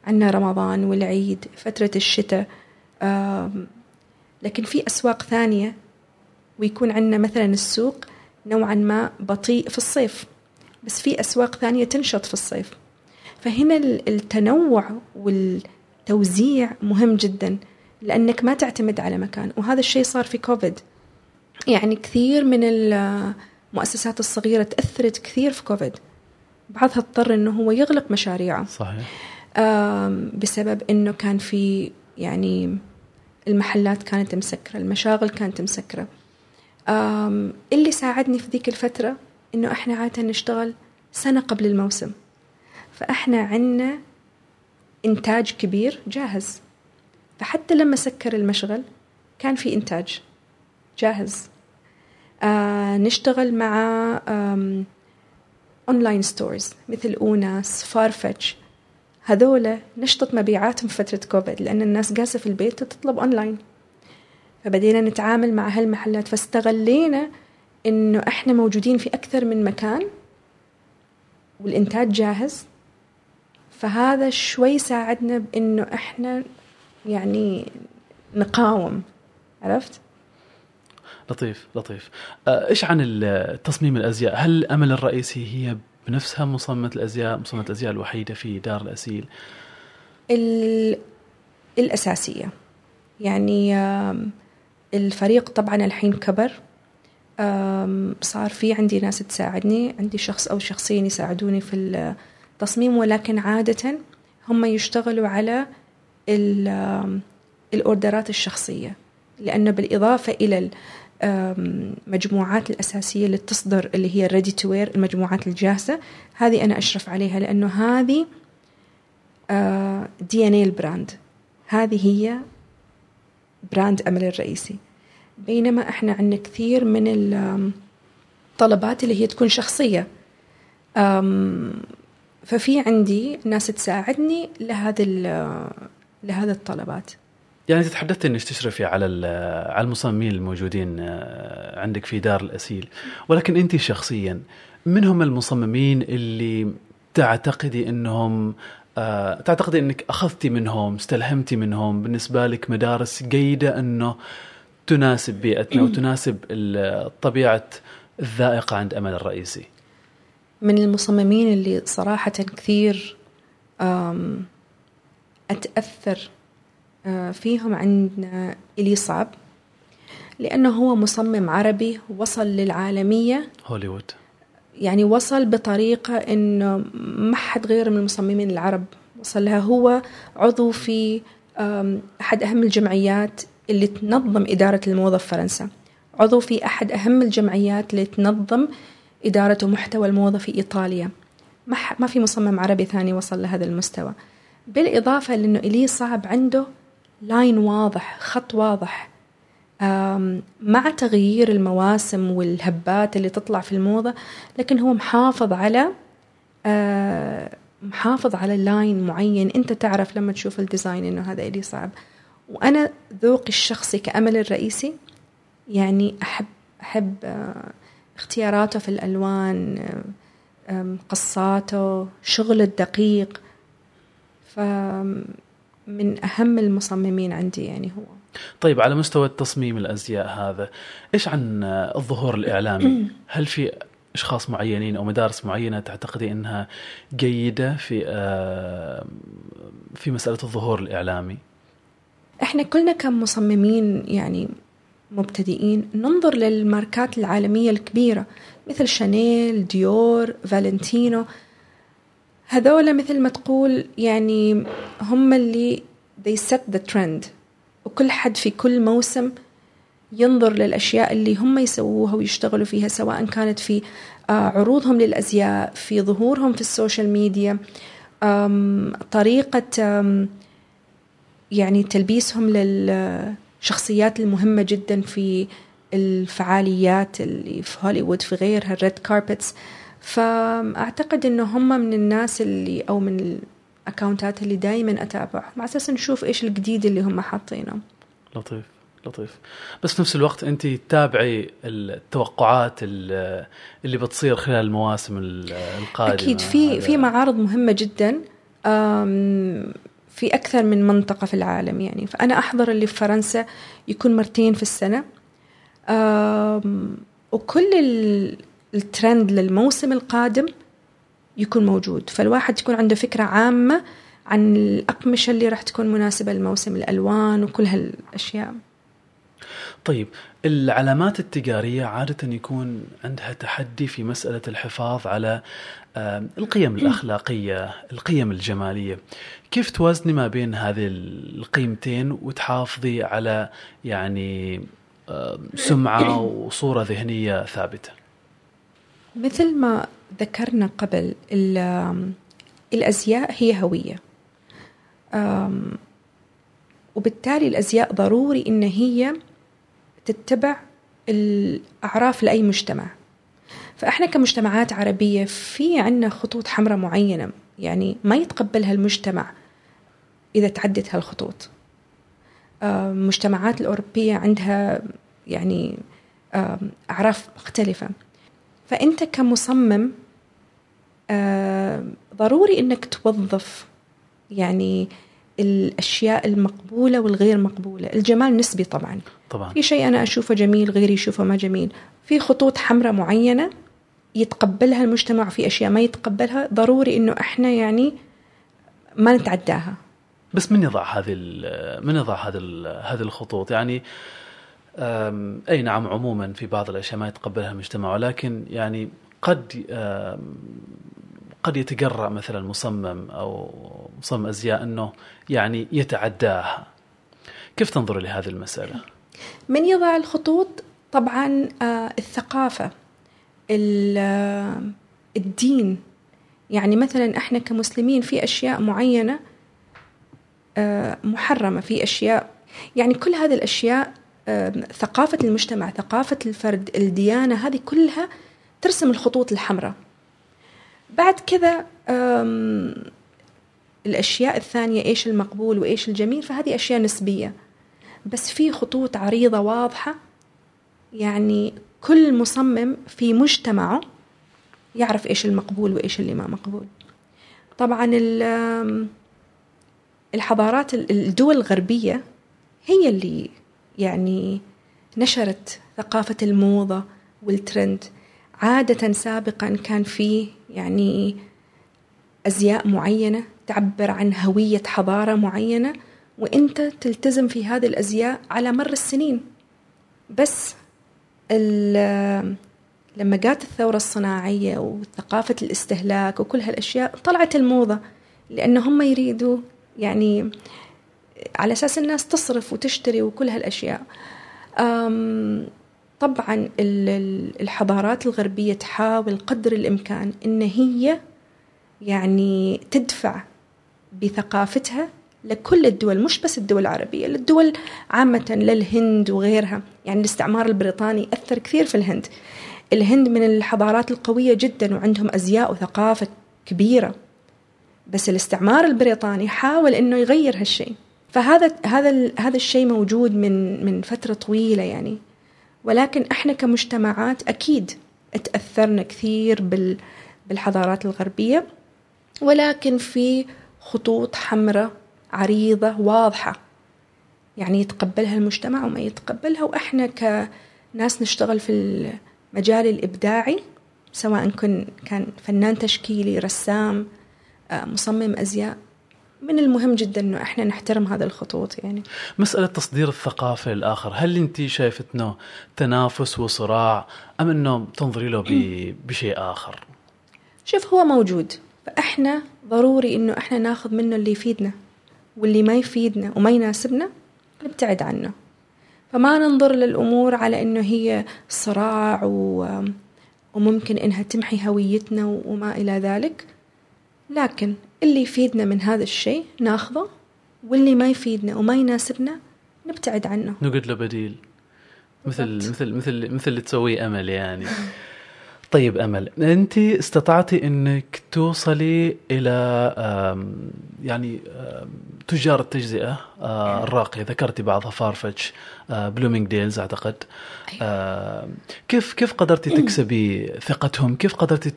عندنا رمضان والعيد فترة الشتاء لكن في أسواق ثانية. ويكون عندنا مثلا السوق نوعا ما بطيء في الصيف بس في أسواق ثانية تنشط في الصيف. فهنا التنوع والتوزيع مهم جدا لأنك ما تعتمد على مكان. وهذا الشيء صار في كوفيد. يعني كثير من المؤسسات الصغيرة تأثرت كثير في كوفيد. بعضها اضطر إنه هو يغلق مشاريعه. صحيح. بسبب إنه كان في يعني المحلات كانت مسكرة المشاغل كانت مسكرة. اللي ساعدني في ذيك الفترة إنه إحنا عادة نشتغل سنة قبل الموسم. فإحنا عندنا إنتاج كبير جاهز. فحتى لما سكر المشغل كان في إنتاج جاهز. آه نشتغل مع online stores مثل اوناس Farfetch هذولا نشطت مبيعاتهم في فترة كوفيد لأن الناس جالسة في البيت وتطلب أونلاين فبدينا نتعامل مع هالمحلات. فاستغلينا إنه إحنا موجودين في أكثر من مكان والإنتاج جاهز. فهذا شوي ساعدنا بإنه إحنا يعني نقاوم عرفت؟ لطيف لطيف. آه، إيش عن تصميم الأزياء؟ هل الامل الرئيسي هي بنفسها مصممة الأزياء مصممة الأزياء الوحيدة في دار الأسيل؟ الأساسية. يعني الفريق طبعا الحين كبر. صار في عندي ناس تساعدني عندي شخص أو شخصين يساعدوني في التصميم ولكن عادة هم يشتغلوا على ال orderات الشخصية. لأنه بالإضافة إلى المجموعات الأساسية اللي تصدر اللي هي ready to wear المجموعات الجاهزة. هذه أنا أشرف عليها لأنه هذه DNA ال brand. هذه هي brand أمل الرئيسي. بينما إحنا عندنا كثير من الطلبات اللي هي تكون شخصية. ففي عندي ناس تساعدني لهذا لهذا الطلبات. يعني تحدثت إنك تشرفي على على المصممين الموجودين آه، عندك في دار الأسيل. ولكن أنت شخصيا من هم المصممين اللي تعتقدي إنهم آه، تعتقدي إنك أخذتي منهم استلهمتي منهم بالنسبة لك مدارس جيدة إنه تناسب بيئتنا <clears throat> وتناسب طبيعة الذائقة عند أمل الرئيسي؟ من المصممين اللي صراحة كثير أتأثر فيهم عندنا إلي صعب لأنه هو مصمم عربي وصل للعالمية. هوليوود. يعني وصل بطريقة إنه ما حد غير من المصممين العرب وصل لها هو عضو في أحد أهم الجمعيات اللي تنظم إدارة الموضة في فرنسا. عضو في أحد أهم الجمعيات اللي تنظم إدارة محتوى الموضة في إيطاليا. ما, ما في مصمم عربي ثاني وصل لهذا المستوى. بالإضافة لأنه إلي صعب عنده لاين واضح خط واضح. مع تغيير المواسم والهبات اللي تطلع في الموضة لكن هو محافظ على محافظ على line معين. انت تعرف لما تشوف ال design إنه هذا إلي صعب. وأنا ذوقي الشخصي كأمل الرئيسي يعني أحب أحب اختياراته في الألوان قصاته شغل الدقيق. من أهم المصممين عندي يعني هو. طيب على مستوى التصميم الأزياء هذا إيش عن الظهور الإعلامي؟ <coughs> هل في أشخاص معينين أو مدارس معينة تعتقدي إنها جيدة في آه، في مسألة الظهور الإعلامي؟ إحنا كلنا كمصممين يعني مبتدئين ننظر للماركات العالمية الكبيرة مثل شانيل، ديور، فالنتينو هذول مثل ما تقول يعني هم اللي they set the trend. وكل حد في كل موسم ينظر للأشياء اللي هم يسووها ويشتغلوا فيها سواء كانت في آه، عروضهم للأزياء في ظهورهم في ال social media طريقة يعني تلبيسهم للشخصيات المهمة جدا في الفعاليات اللي في هوليوود في غيرها ال red carpets فأعتقد إنه هم من الناس اللي أو من ال accountات اللي دائما أتابعهم على أساس نشوف إيش الجديد اللي هم حاطينه. لطيف لطيف. بس في نفس الوقت انت تتابعي التوقعات اللي بتصير خلال المواسم القادمة أكيد. في في معارض مهمة جدا في أكثر من منطقة في العالم يعني. فأنا أحضر اللي في فرنسا يكون مرتين في السنة. وكل الترند للموسم القادم يكون موجود. فالواحد يكون عنده فكرة عامة عن الأقمشة اللي راح تكون مناسبة للموسم الألوان وكل هالأشياء. طيب العلامات التجارية عادة يكون عندها تحدي في مسألة الحفاظ على القيم الأخلاقية القيم الجمالية. كيف توازني ما بين هذه القيمتين وتحافظي على يعني سمعة وصورة ذهنية ثابتة؟ مثل ما ذكرنا قبل الأزياء هي هوية. وبالتالي الأزياء ضروري إن هي تتبع الأعراف لأي مجتمع. فإحنا كمجتمعات عربية في عنا خطوط حمراء معينة يعني ما يتقبلها المجتمع إذا تعدت هالخطوط. المجتمعات الأوروبية عندها يعني أعراف مختلفة. فأنت كمصمم ضروري إنك توظف يعني الأشياء المقبولة والغير مقبولة. الجمال نسبي طبعا. طبعا. في شيء أنا أشوفه جميل غيري يشوفه ما جميل. في خطوط حمراء معينة يتقبلها المجتمع وفي أشياء ما يتقبلها ضروري إنه إحنا يعني ما نتعداها. بس من يضع هذه من يضع هذه هذه الخطوط؟ يعني أي نعم عموما في بعض الأشياء ما يتقبلها المجتمع ولكن يعني قد قد يتجرأ مثلا مصمم أو مصمم أزياء أنه يعني يتعداها. كيف تنظر لهذه المسألة؟ من يضع الخطوط طبعا الثقافة الدين يعني مثلا إحنا كمسلمين في أشياء معينة محرمة في أشياء يعني كل هذه الأشياء ثقافة المجتمع ثقافة الفرد الديانة هذه كلها ترسم الخطوط الحمراء. بعد كذا الأشياء الثانية إيش المقبول وإيش الجميل فهذه أشياء نسبية. بس في خطوط عريضة واضحة يعني كل مصمم في مجتمعه يعرف إيش المقبول وإيش اللي ما مقبول. طبعا الحضارات الدول الغربية هي اللي يعني نشرت ثقافة الموضة والترند. عادة سابقا كان في يعني أزياء معينة تعبر عن هوية حضارة معينة وأنت تلتزم في هذه الأزياء على مر السنين. بس لما جات الثورة الصناعية وثقافة الاستهلاك وكل هالأشياء طلعت الموضة لأن هم يريدوا يعني على أساس الناس تصرف وتشتري وكل هالأشياء. طبعا الحضارات الغربية تحاول قدر الإمكان إن هي يعني تدفع بثقافتها لكل الدول مش بس الدول العربية للدول عامة للهند وغيرها. يعني الاستعمار البريطاني أثر كثير في الهند. الهند من الحضارات القوية جدا وعندهم أزياء وثقافة كبيرة. بس الاستعمار البريطاني حاول إنه يغير هالشيء. فهذا هذا هذا الشيء موجود من من فترة طويلة يعني. ولكن إحنا كمجتمعات أكيد تأثرنا كثير بالحضارات الغربية. ولكن في خطوط حمراء عريضة واضحة يعني يتقبلها المجتمع وما يتقبلها. وإحنا كناس نشتغل في المجال الإبداعي سواء كن كان فنان تشكيلي رسام آه، مصمم أزياء. من المهم جدا إنه إحنا نحترم هذه الخطوط يعني. مسألة تصدير الثقافة للاخر هل أنت شايفة إنه تنافس وصراع أم إنه تنظري له <clears throat> بشيء آخر؟ شوف هو موجود فإحنا ضروري إنه إحنا ناخذ منه اللي يفيدنا واللي ما يفيدنا وما يناسبنا نبتعد عنه. فما ننظر للأمور على إنه هي صراع و... وممكن إنها تمحي هويتنا وما إلى ذلك لكن اللي يفيدنا من هذا الشيء ناخذه واللي ما يفيدنا وما يناسبنا نبتعد عنه. نقعد له بديل. مثل مثل مثل مثل اللي تسويه أمل يعني. طيب أمل أنت استطعتي إنك توصلي إلى يعني تجار التجزئة آه، الراقية. ذكرتي بعضها Farfetch Bloomingdale's أعتقد. أيوة. كيف كيف قدرتي تكسبي ثقتهم؟ كيف قدرتي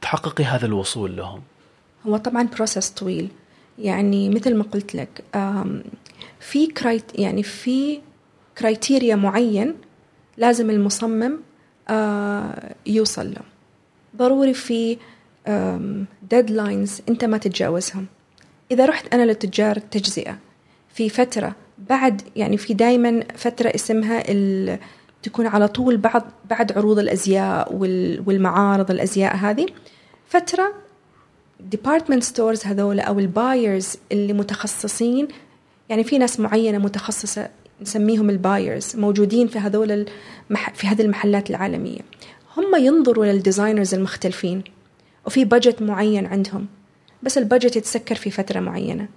تحققي هذا الوصول لهم؟ هو طبعا process طويل. يعني مثل ما قلت لك في crite يعني في criteria معين لازم المصمم يوصل له. ضروري في deadlines أنت ما تتجاوزهم. إذا رحت أنا لتجار التجزئه في فترة بعد يعني في دائما فترة اسمها تكون على طول بعد بعد عروض الأزياء والمعارض الأزياء هذه فترة department stores هذول أو ال buyers اللي متخصصين يعني في ناس معينة متخصصة نسميهم ال buyers موجودين في هذول المح... في هذه المحلات العالمية. هم ينظروا لل designers المختلفين وفي budget معين عندهم بس ال budget يتسكر في فترة معينة.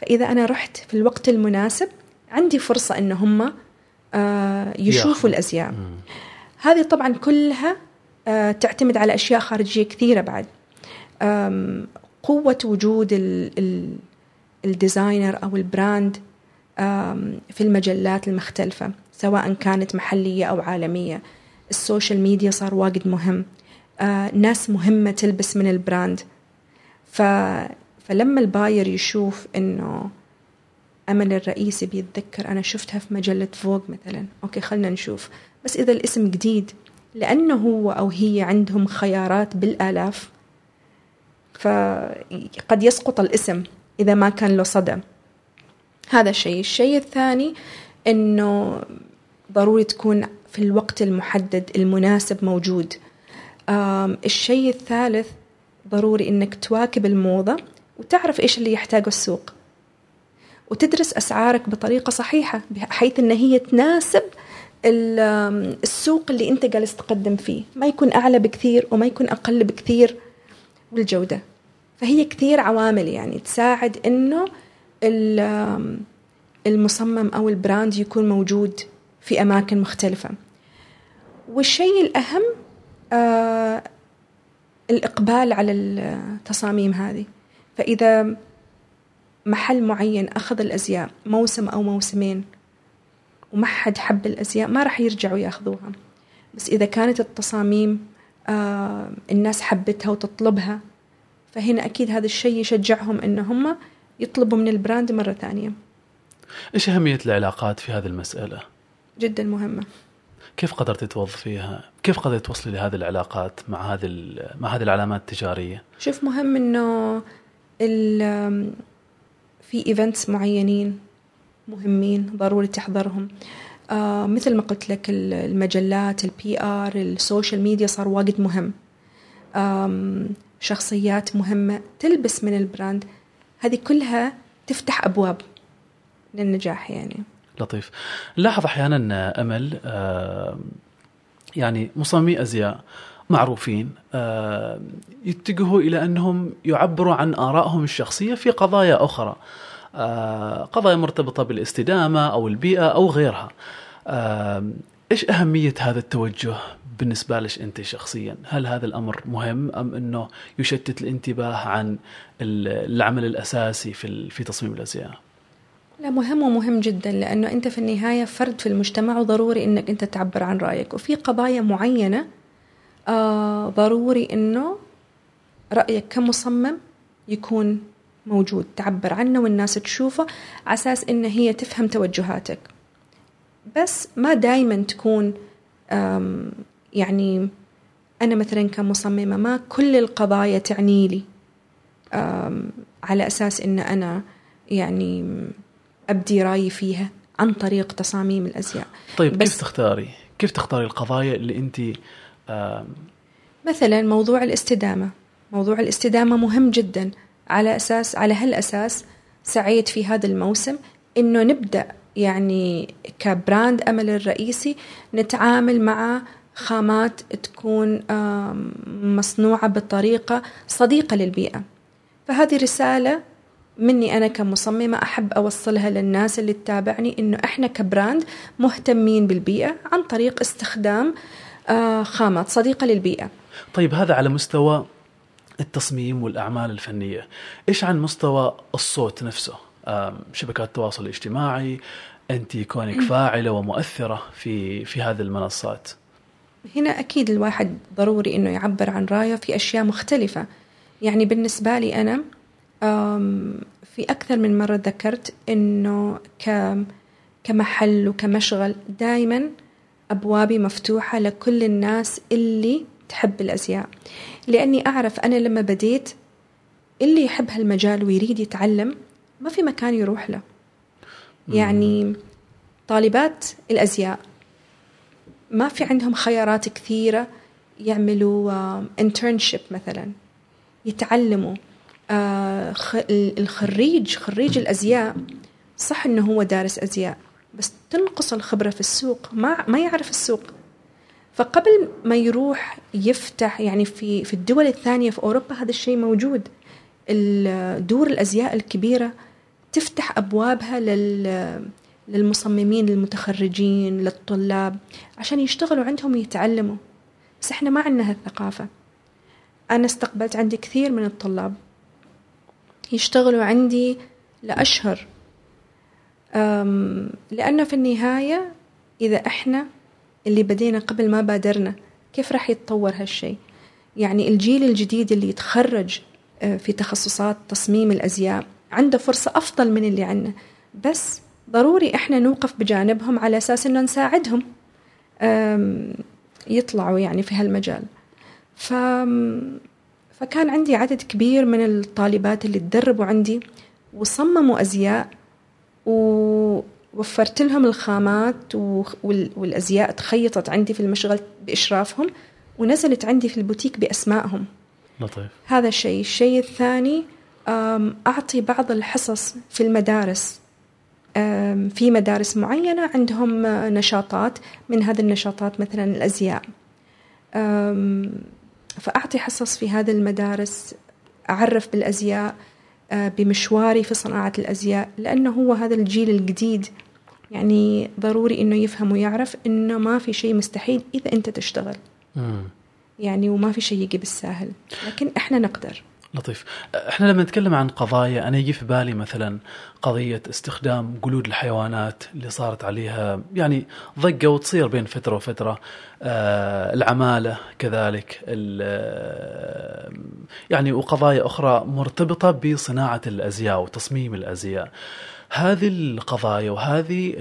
فإذا أنا رحت في الوقت المناسب عندي فرصة إن هم آه يشوفوا الأزياء. هذه طبعا كلها آه تعتمد على أشياء خارجية كثيرة بعد. قوة وجود ال designer أو ال brand في المجلات المختلفة سواء كانت محلية أو عالمية. ال social media صار واجد مهم. ناس مهمة تلبس من ال brand. فلما ال buyer يشوف إنه أمل الرئيسي بيتذكر أنا شفتها في مجلة Vogue مثلا. okay خلنا نشوف. بس إذا الاسم جديد لأنه هو أو هي عندهم خيارات بالآلاف فقد يسقط الاسم إذا ما كان له صدى. هذا الشيء. الشيء الثاني أنه ضروري تكون في الوقت المحدد المناسب موجود. الشيء الثالث ضروري أنك تواكب الموضة وتعرف إيش اللي يحتاجه السوق. وتدرس أسعارك بطريقة صحيحة بحيث أن هي تناسب السوق اللي أنت جالس تقدم فيه. ما يكون أعلى بكثير وما يكون أقل بكثير. والجودة فهي كثير عوامل يعني تساعد إنه المصمم أو البراند يكون موجود في أماكن مختلفة. والشيء الأهم آه الإقبال على التصاميم هذه. فإذا محل معين أخذ الأزياء موسم أو موسمين وما حد حب الأزياء ما راح يرجعوا يأخذوها. بس إذا كانت التصاميم الناس حبتها وتطلبها فهنا أكيد هذا الشيء يشجعهم إن هم يطلبوا من البراند مرة ثانية إيش أهمية العلاقات في هذه المسألة؟ جدا مهمة كيف قدرت توظفيها؟ كيف قدرت توصلي لهذه العلاقات مع هذه مع هذه العلامات التجارية؟ شوف مهم إنه في events معينين مهمين ضروري تحضرهم آه مثل ما قلت لك المجلات ال PR ال social media صار واجد مهم. شخصيات مهمة تلبس من ال brand. هذه كلها تفتح أبواب للنجاح يعني. لطيف. لاحظ أحيانا أمل يعني مصممي أزياء معروفين يتجهوا إلى أنهم يعبروا عن آرائهم الشخصية في قضايا أخرى. قضايا مرتبطة بالاستدامة أو البيئة أو غيرها إيش أهمية هذا التوجه بالنسبة لك أنت شخصيا؟ هل هذا الأمر مهم أم إنه يشتت الانتباه عن العمل الأساسي في في تصميم الأزياء؟ لا مهم ومهم جدا لأنه أنت في النهاية فرد في المجتمع وضروري إنك أنت تعبر عن رأيك وفي قضايا معينة آه ضروري إنه رأيك كمصمم يكون موجود تعبر عنه والناس تشوفه على أساس إن هي تفهم توجهاتك. بس ما دايما تكون يعني أنا مثلا كمصممة ما كل القضايا تعني لي على أساس إن أنا يعني أبدي رأيي فيها عن طريق تصاميم الأزياء. طيب بس كيف تختاري؟ كيف تختاري القضايا اللي أنت مثلا موضوع الاستدامة. موضوع الاستدامة مهم جدا. على أساس على هالأساس سعيت في هذا الموسم. إنه نبدأ يعني كبراند أمل الرئيسي نتعامل مع خامات تكون مصنوعة بطريقة صديقة للبيئة. فهذه رسالة مني أنا كمصممة أحب أوصلها للناس اللي تتابعني إنه إحنا كبراند مهتمين بالبيئة عن طريق استخدام آه، خامات صديقة للبيئة. طيب هذا على مستوى التصميم والأعمال الفنية. إيش عن مستوى الصوت نفسه؟ شبكات التواصل الاجتماعي أنت كونك فاعلة ومؤثرة في في هذه المنصات. هنا أكيد الواحد ضروري إنه يعبر عن رأيه في أشياء مختلفة. يعني بالنسبة لي أنا في أكثر من مرة ذكرت إنه كمحل وكمشغل دائما أبوابي مفتوحة لكل الناس اللي تحب الأزياء. لأني أعرف أنا لما بديت اللي يحب هالمجال ويريد يتعلم ما في مكان يروح له. يعني طالبات الأزياء ما في عندهم خيارات كثيرة يعملوا انترنشيب مثلا يتعلموا آه، الخريج خريج الأزياء صح إنه هو دارس أزياء بس تنقص الخبرة في السوق ما ما يعرف السوق. فقبل ما يروح يفتح يعني في في الدول الثانية في أوروبا هذا الشيء موجود. دور الأزياء الكبيرة تفتح أبوابها لل للمصممين للمتخرجين للطلاب عشان يشتغلوا عندهم ويتعلموا. بس إحنا ما عندنا هالثقافة. أنا استقبلت عندي كثير من الطلاب يشتغلوا عندي لأشهر. لأنه في النهاية إذا إحنا اللي بدينا قبل ما بادرنا. كيف راح يتطور هالشيء يعني الجيل الجديد اللي يتخرج أه، في تخصصات تصميم الأزياء عنده فرصة أفضل من اللي عندنا. بس ضروري إحنا نوقف بجانبهم على أساس إنه نساعدهم يطلعوا يعني في هالمجال. ف فكان عندي عدد كبير من الطالبات اللي تدربوا عندي وصمموا أزياء ووفرت لهم الخامات والأزياء تخيطت عندي في المشغل بإشرافهم ونزلت عندي في البوتيك بأسمائهم. لطيف. هذا الشيء. الشيء الثاني أعطي بعض الحصص في المدارس. في مدارس معينة عندهم نشاطات من هذه النشاطات مثلا الأزياء. فأعطي حصص في هذه المدارس أعرف بالأزياء بمشواري في صناعة الأزياء لأنه هو هذا الجيل الجديد. يعني ضروري إنه يفهم ويعرف إنه ما في شيء مستحيل إذا أنت تشتغل. يعني وما في شيء يجي بالساهل لكن إحنا نقدر. لطيف. إحنا لما نتكلم عن قضايا أنا يجي في بالي مثلا قضية استخدام جلود الحيوانات اللي صارت عليها يعني ضجة وتصير بين فترة وفترة. آه العمالة كذلك آه، يعني وقضايا أخرى مرتبطة بصناعة الأزياء وتصميم الأزياء. هذه القضايا وهذه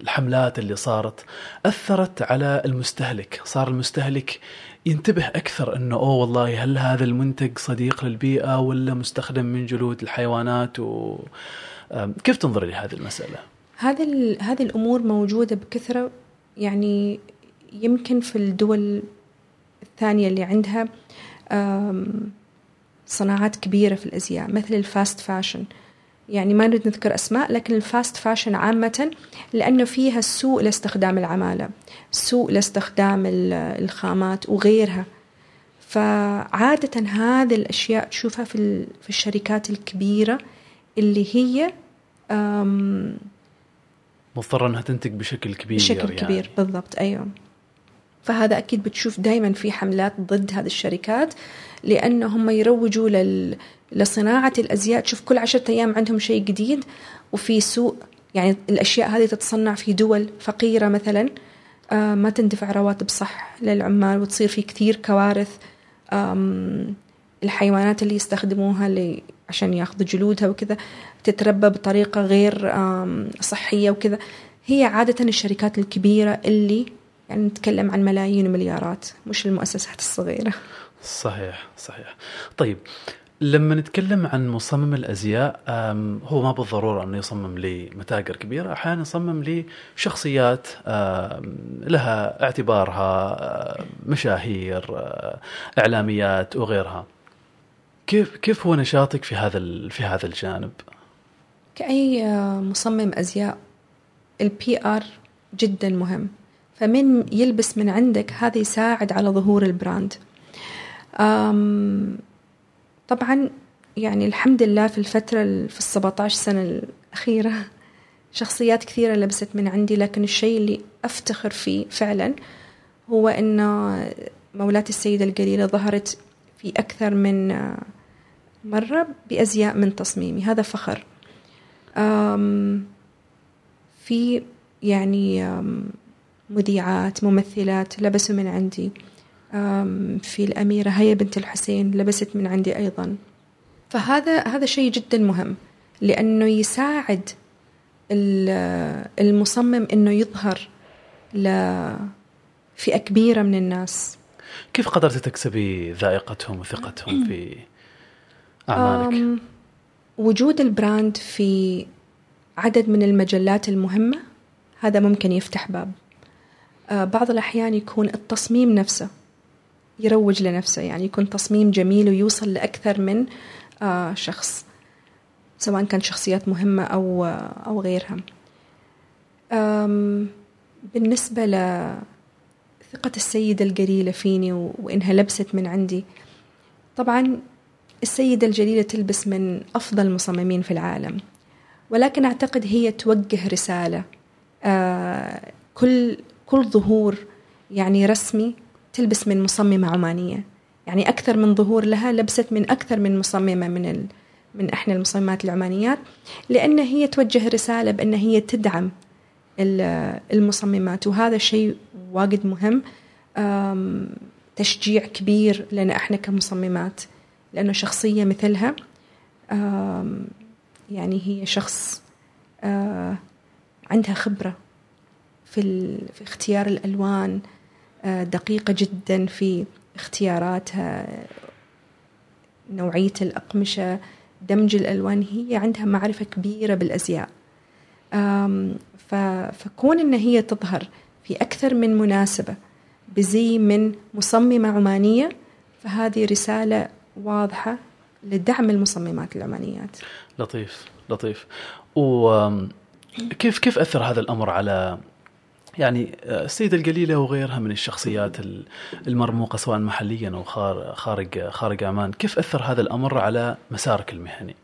الحملات اللي صارت أثرت على المستهلك. صار المستهلك ينتبه أكثر إنه أوه والله هل هذا المنتج صديق للبيئة ولا مستخدم من جلود الحيوانات و كيف تنظري لهذه المسألة؟ هذه هذه الأمور موجودة بكثرة يعني يمكن في الدول الثانية اللي عندها صناعات كبيرة في الأزياء مثل ال fast fashion يعني ما نريد نذكر أسماء لكن ال fast fashion عامة لأنه فيها سوء لاستخدام العمالة سوء لاستخدام الخامات وغيرها فعادة هذه الأشياء تشوفها في, في الشركات الكبيرة اللي هي مضطرة أنها تنتج بشكل كبير بشكل يعني. كبير بالضبط أيوه فهذا أكيد بتشوف دائما في حملات ضد هذه الشركات لأنه هم يروجوا لل لصناعة الأزياء. تشوف كل عشرة أيام عندهم شيء جديد وفي سوق يعني الأشياء هذه تتصنع في دول فقيرة مثلا. آه، ما تندفع رواتب صح للعمال وتصير في كثير كوارث. الحيوانات اللي يستخدموها عشان ياخذوا جلودها وكذا تتربى بطريقة غير صحية وكذا. هي عادة الشركات الكبيرة اللي يعني نتكلم عن ملايين ومليارات مش المؤسسات الصغيرة. صحيح صحيح. طيب لما نتكلم عن مصمم الأزياء هو ما بالضرورة انه يصمم لمتاجر كبيرة أحيانا يصمم لشخصيات لها اعتبارها مشاهير إعلاميات وغيرها. كيف كيف هو نشاطك في هذا في هذا الجانب؟ كأي مصمم أزياء ال PR جدا مهم. فمن يلبس من عندك هذا يساعد على ظهور ال brand. طبعا يعني الحمد لله في الفترة في السبعة عشر سنة الأخيرة شخصيات كثيرة لبست من عندي لكن الشيء اللي أفتخر فيه فعلا هو أن مولاتي السيدة القليلة ظهرت في أكثر من مرة بأزياء من تصميمي. هذا فخر. في يعني مذيعات ممثلات لبسوا من عندي. في الأميرة هيا بنت الحسين لبست من عندي أيضا. فهذا هذا شيء جدا مهم لأنه يساعد المصمم أنه يظهر لفئة كبيرة من الناس. كيف قدرت تكسبي ذائقتهم وثقتهم في أعمالك؟ وجود البراند في عدد من المجلات المهمة هذا ممكن يفتح باب. آه، بعض الأحيان يكون التصميم نفسه يروج لنفسه يعني يكون تصميم جميل ويوصل لأكثر من آه، شخص سواء كانت شخصيات مهمة أو أو غيرها. بالنسبة لثقة السيدة الجليلة فيني وإنها لبست من عندي طبعا السيدة الجليلة تلبس من أفضل المصممين في العالم ولكن أعتقد هي توجه رسالة آه، كل كل ظهور يعني رسمي تلبس من مصممة عمانية. يعني أكثر من ظهور لها لبست من أكثر من مصممة من ال... من إحنا المصممات العمانيات لأن هي توجه رسالة بأن هي تدعم المصممات. وهذا شيء واجد مهم تشجيع كبير لنا إحنا كمصممات. لأنه شخصية مثلها يعني هي شخص عندها خبرة في, في اختيار الألوان آه، دقيقة جدا في اختياراتها نوعية الأقمشة. دمج الألوان هي عندها معرفة كبيرة بالأزياء. فكون أن هي تظهر في أكثر من مناسبة بزي من مصممة عمانية فهذه رسالة واضحة لدعم المصممات العمانيات. لطيف لطيف. وكيف كيف أثر هذا الأمر على يعني آه، السيدة القليلة وغيرها من الشخصيات المرموقة سواء محليا أو خارج خارج عمان كيف أثر هذا الأمر على مسارك المهني؟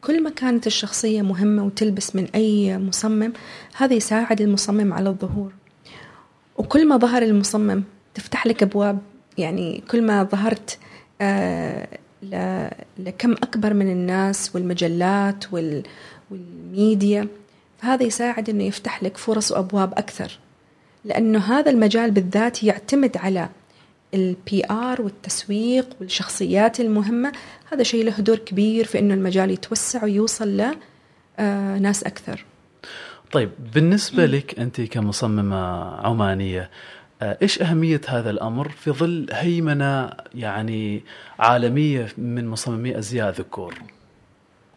كل ما كانت الشخصية مهمة وتلبس من أي مصمم هذا يساعد المصمم على الظهور. وكل ما ظهر المصمم تفتح لك أبواب. يعني كل ما ظهرت آه، لكم أكبر من الناس والمجلات والميديا. فهذا يساعد إنه يفتح لك فرص وأبواب أكثر. لأنه هذا المجال بالذات يعتمد على ال PR والتسويق والشخصيات المهمة. هذا شيء له دور كبير في إنه المجال يتوسع ويوصل لناس آه، أكثر. طيب بالنسبة لك أنت كمصممة عمانية آه، إيش أهمية هذا الأمر في ظل هيمنة يعني عالمية من مصممي أزياء ذكور؟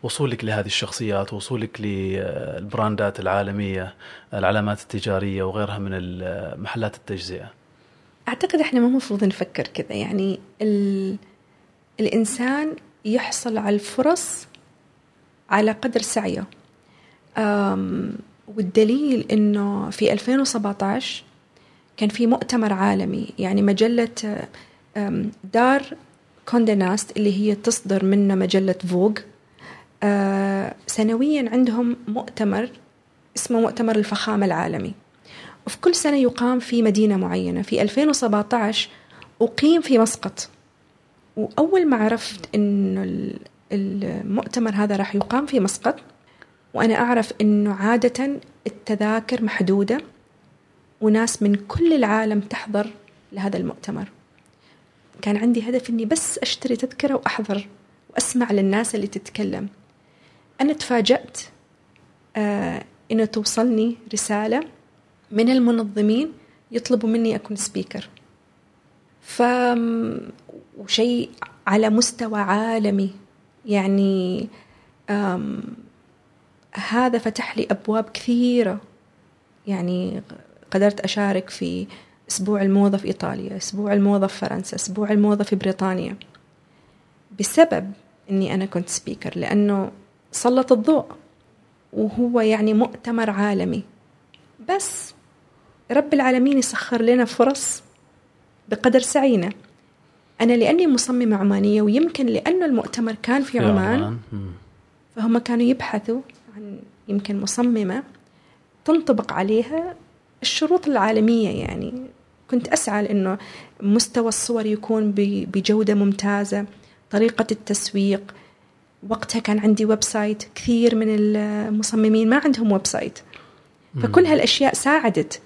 وصولك لهذه الشخصيات وصولك للبراندات العالمية العلامات التجارية وغيرها من محلات التجزئة. أعتقد إحنا ما المفروض نفكر كذا. يعني ال... الإنسان يحصل على الفرص على قدر سعيه. أم... والدليل إنه في 2017 كان في مؤتمر عالمي يعني مجلة دار كوندناست اللي هي تصدر منه مجلة فوغ سنويا عندهم مؤتمر اسمه مؤتمر الفخامة العالمي. وفي كل سنة يقام في مدينة معينة. في 2017 أقيم في مسقط. وأول ما عرفت أنه المؤتمر هذا راح يقام في مسقط وأنا أعرف أنه عادة التذاكر محدودة وناس من كل العالم تحضر لهذا المؤتمر. كان عندي هدف أني بس أشتري تذكرة وأحضر وأسمع للناس اللي تتكلم. أنا تفاجأت آه إنه توصلني رسالة من المنظمين يطلبوا مني أكون سبيكر ف وشيء على مستوى عالمي. يعني هذا فتح لي أبواب كثيرة. يعني قدرت أشارك في أسبوع الموضة في إيطاليا أسبوع الموضة في فرنسا أسبوع الموضة في بريطانيا. بسبب أني أنا كنت سبيكر لأنه سلط الضوء وهو يعني مؤتمر عالمي. بس رب العالمين يسخر لنا فرص بقدر سعينا. أنا لأني مصممة عمانية ويمكن لأنه المؤتمر كان في عمان فهم كانوا يبحثوا عن يمكن مصممة تنطبق عليها الشروط العالمية. يعني كنت أسعى لأنه مستوى الصور يكون بجودة ممتازة طريقة التسويق وقتها كان عندي website كثير من المصممين ما عندهم website فكل هالأشياء ساعدت.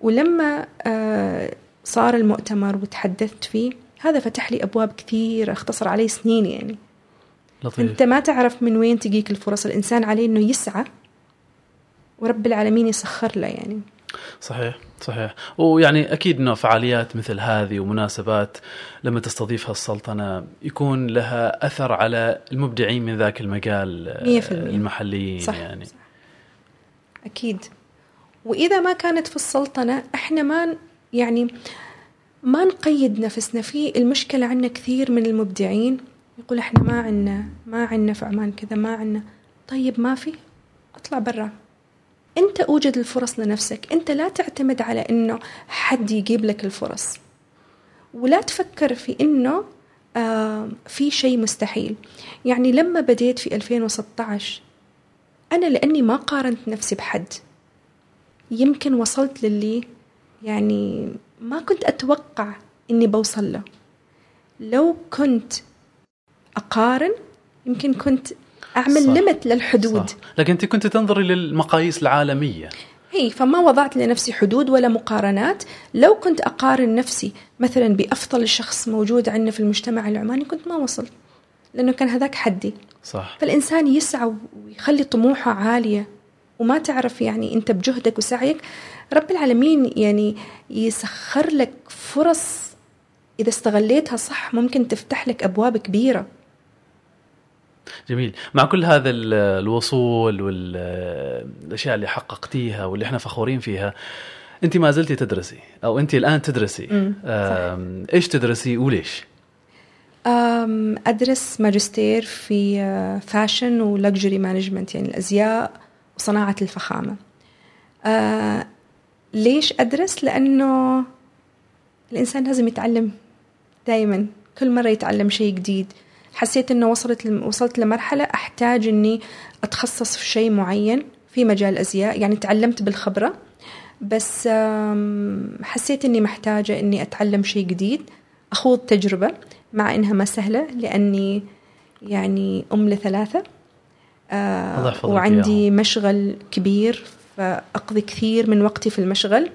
ولما آه، صار المؤتمر وتحدثت فيه هذا فتح لي أبواب كثير اختصر علي سنين يعني. لطيف. أنت ما تعرف من وين تجيك الفرص. الإنسان عليه أنه يسعى ورب العالمين يسخر له يعني. صحيح. صحيح. ويعني أكيد إنه فعاليات مثل هذه ومناسبات لما تستضيفها السلطنة يكون لها أثر على المبدعين من ذاك المجال 100% المحليين صح يعني. صح. أكيد. وإذا ما كانت في السلطنة إحنا ما يعني ما نقيد نفسنا في المشكلة عندنا كثير من المبدعين. يقول إحنا ما عندنا ما عندنا في عمان كذا ما عندنا طيب ما في؟ أطلع برا. أنت أوجد الفرص لنفسك. أنت لا تعتمد على إنه حد يجيب لك الفرص. ولا تفكر في إنه آه في شيء مستحيل. يعني لما بديت في 2016 أنا لأني ما قارنت نفسي بحد. يمكن وصلت للي يعني ما كنت أتوقع إني بوصل له. لو كنت أقارن يمكن كنت أعمل ليمت للحدود. صح. لكن أنت كنت تنظري للمقاييس العالمية. هي فما وضعت لنفسي حدود ولا مقارنات. لو كنت أقارن نفسي مثلا بأفضل شخص موجود عندنا في المجتمع العماني كنت ما وصلت لأنه كان هذاك حدي. صح. فالإنسان يسعى ويخلي طموحه عالية وما تعرف يعني أنت بجهدك وسعيك. رب العالمين يعني يسخر لك فرص إذا استغليتها صح ممكن تفتح لك أبواب كبيرة. جميل. مع كل هذا الوصول والاشياء اللي حققتيها واللي إحنا فخورين فيها انت ما زلتي تدرسي أو انت الآن تدرسي. إيش تدرسي وليش؟ أدرس ماجستير في fashion و luxury management يعني الأزياء وصناعة الفخامة. أه، ليش أدرس؟ لأنه الإنسان لازم يتعلم دائما كل مرة يتعلم شيء جديد. حسيت إنه وصلت وصلت لمرحلة أحتاج إني أتخصص في شيء معين في مجال الازياء يعني تعلمت بالخبرة بس حسيت إني محتاجة إني أتعلم شيء جديد أخوض تجربة مع إنها ما سهلة لأني يعني أم لثلاثة آه وعندي مشغل كبير فأقضي كثير من وقتي في المشغل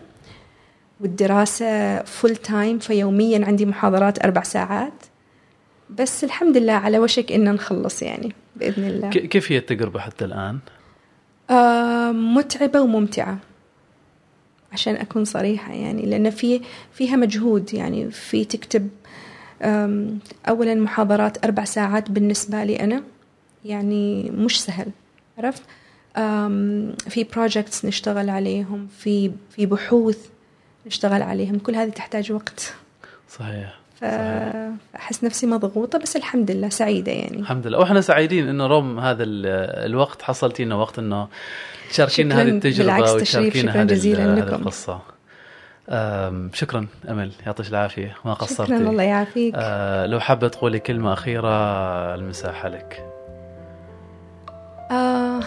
والدراسة full time فيوميا عندي محاضرات أربع ساعات. بس الحمد لله على وشك إن نخلص يعني بإذن الله. كيف هي التجربة حتى الآن؟ آه متعبة وممتعة عشان أكون صريحة يعني لأن في فيها مجهود يعني في تكتب اولا محاضرات أربع ساعات بالنسبة لي أنا يعني مش سهل عرفت؟ في بروجكتس نشتغل عليهم في في بحوث نشتغل عليهم كل هذه تحتاج وقت. صحيح. فأحس نفسي مضغوطة بس الحمد لله سعيدة يعني. الحمد لله. وإحنا سعيدين إنه رغم هذا الوقت حصلتي لنا وقت إنه تشاركينا هذه التجربة وتشاركينا هذه القصة. شكرا أمل يعطيك العافية. ما قصرتي شكرا الله يعافيك. أه لو حابة تقولي كلمة أخيرة المساحة لك. آه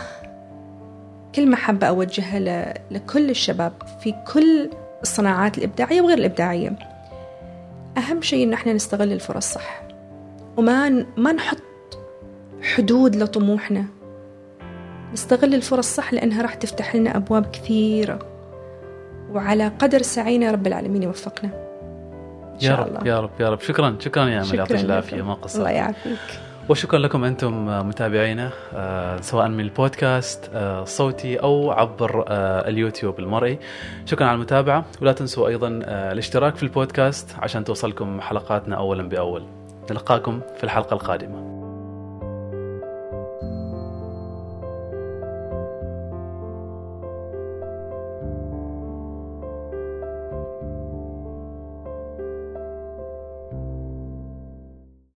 كلمة حابة أوجهها لكل الشباب في كل الصناعات الإبداعية وغير الإبداعية. أهم شيء إن إحنا نستغل الفرص صح. وما ما نحط حدود لطموحنا. نستغل الفرص صح لأنها راح تفتح لنا أبواب كثيرة. وعلى قدر سعينا رب العالمين يوفقنا. إن شاء يا رب الله. يا رب يا رب. شكرا شكرا يا أمل يعطيك العافية. ما قصرت. الله يعافيك. وشكرا لكم أنتم متابعينا سواء من البودكاست الصوتي أو عبر اليوتيوب المرئي. شكرا على المتابعة ولا تنسوا أيضا الاشتراك في البودكاست عشان توصلكم حلقاتنا اولا بأول. نلقاكم في الحلقة القادمة.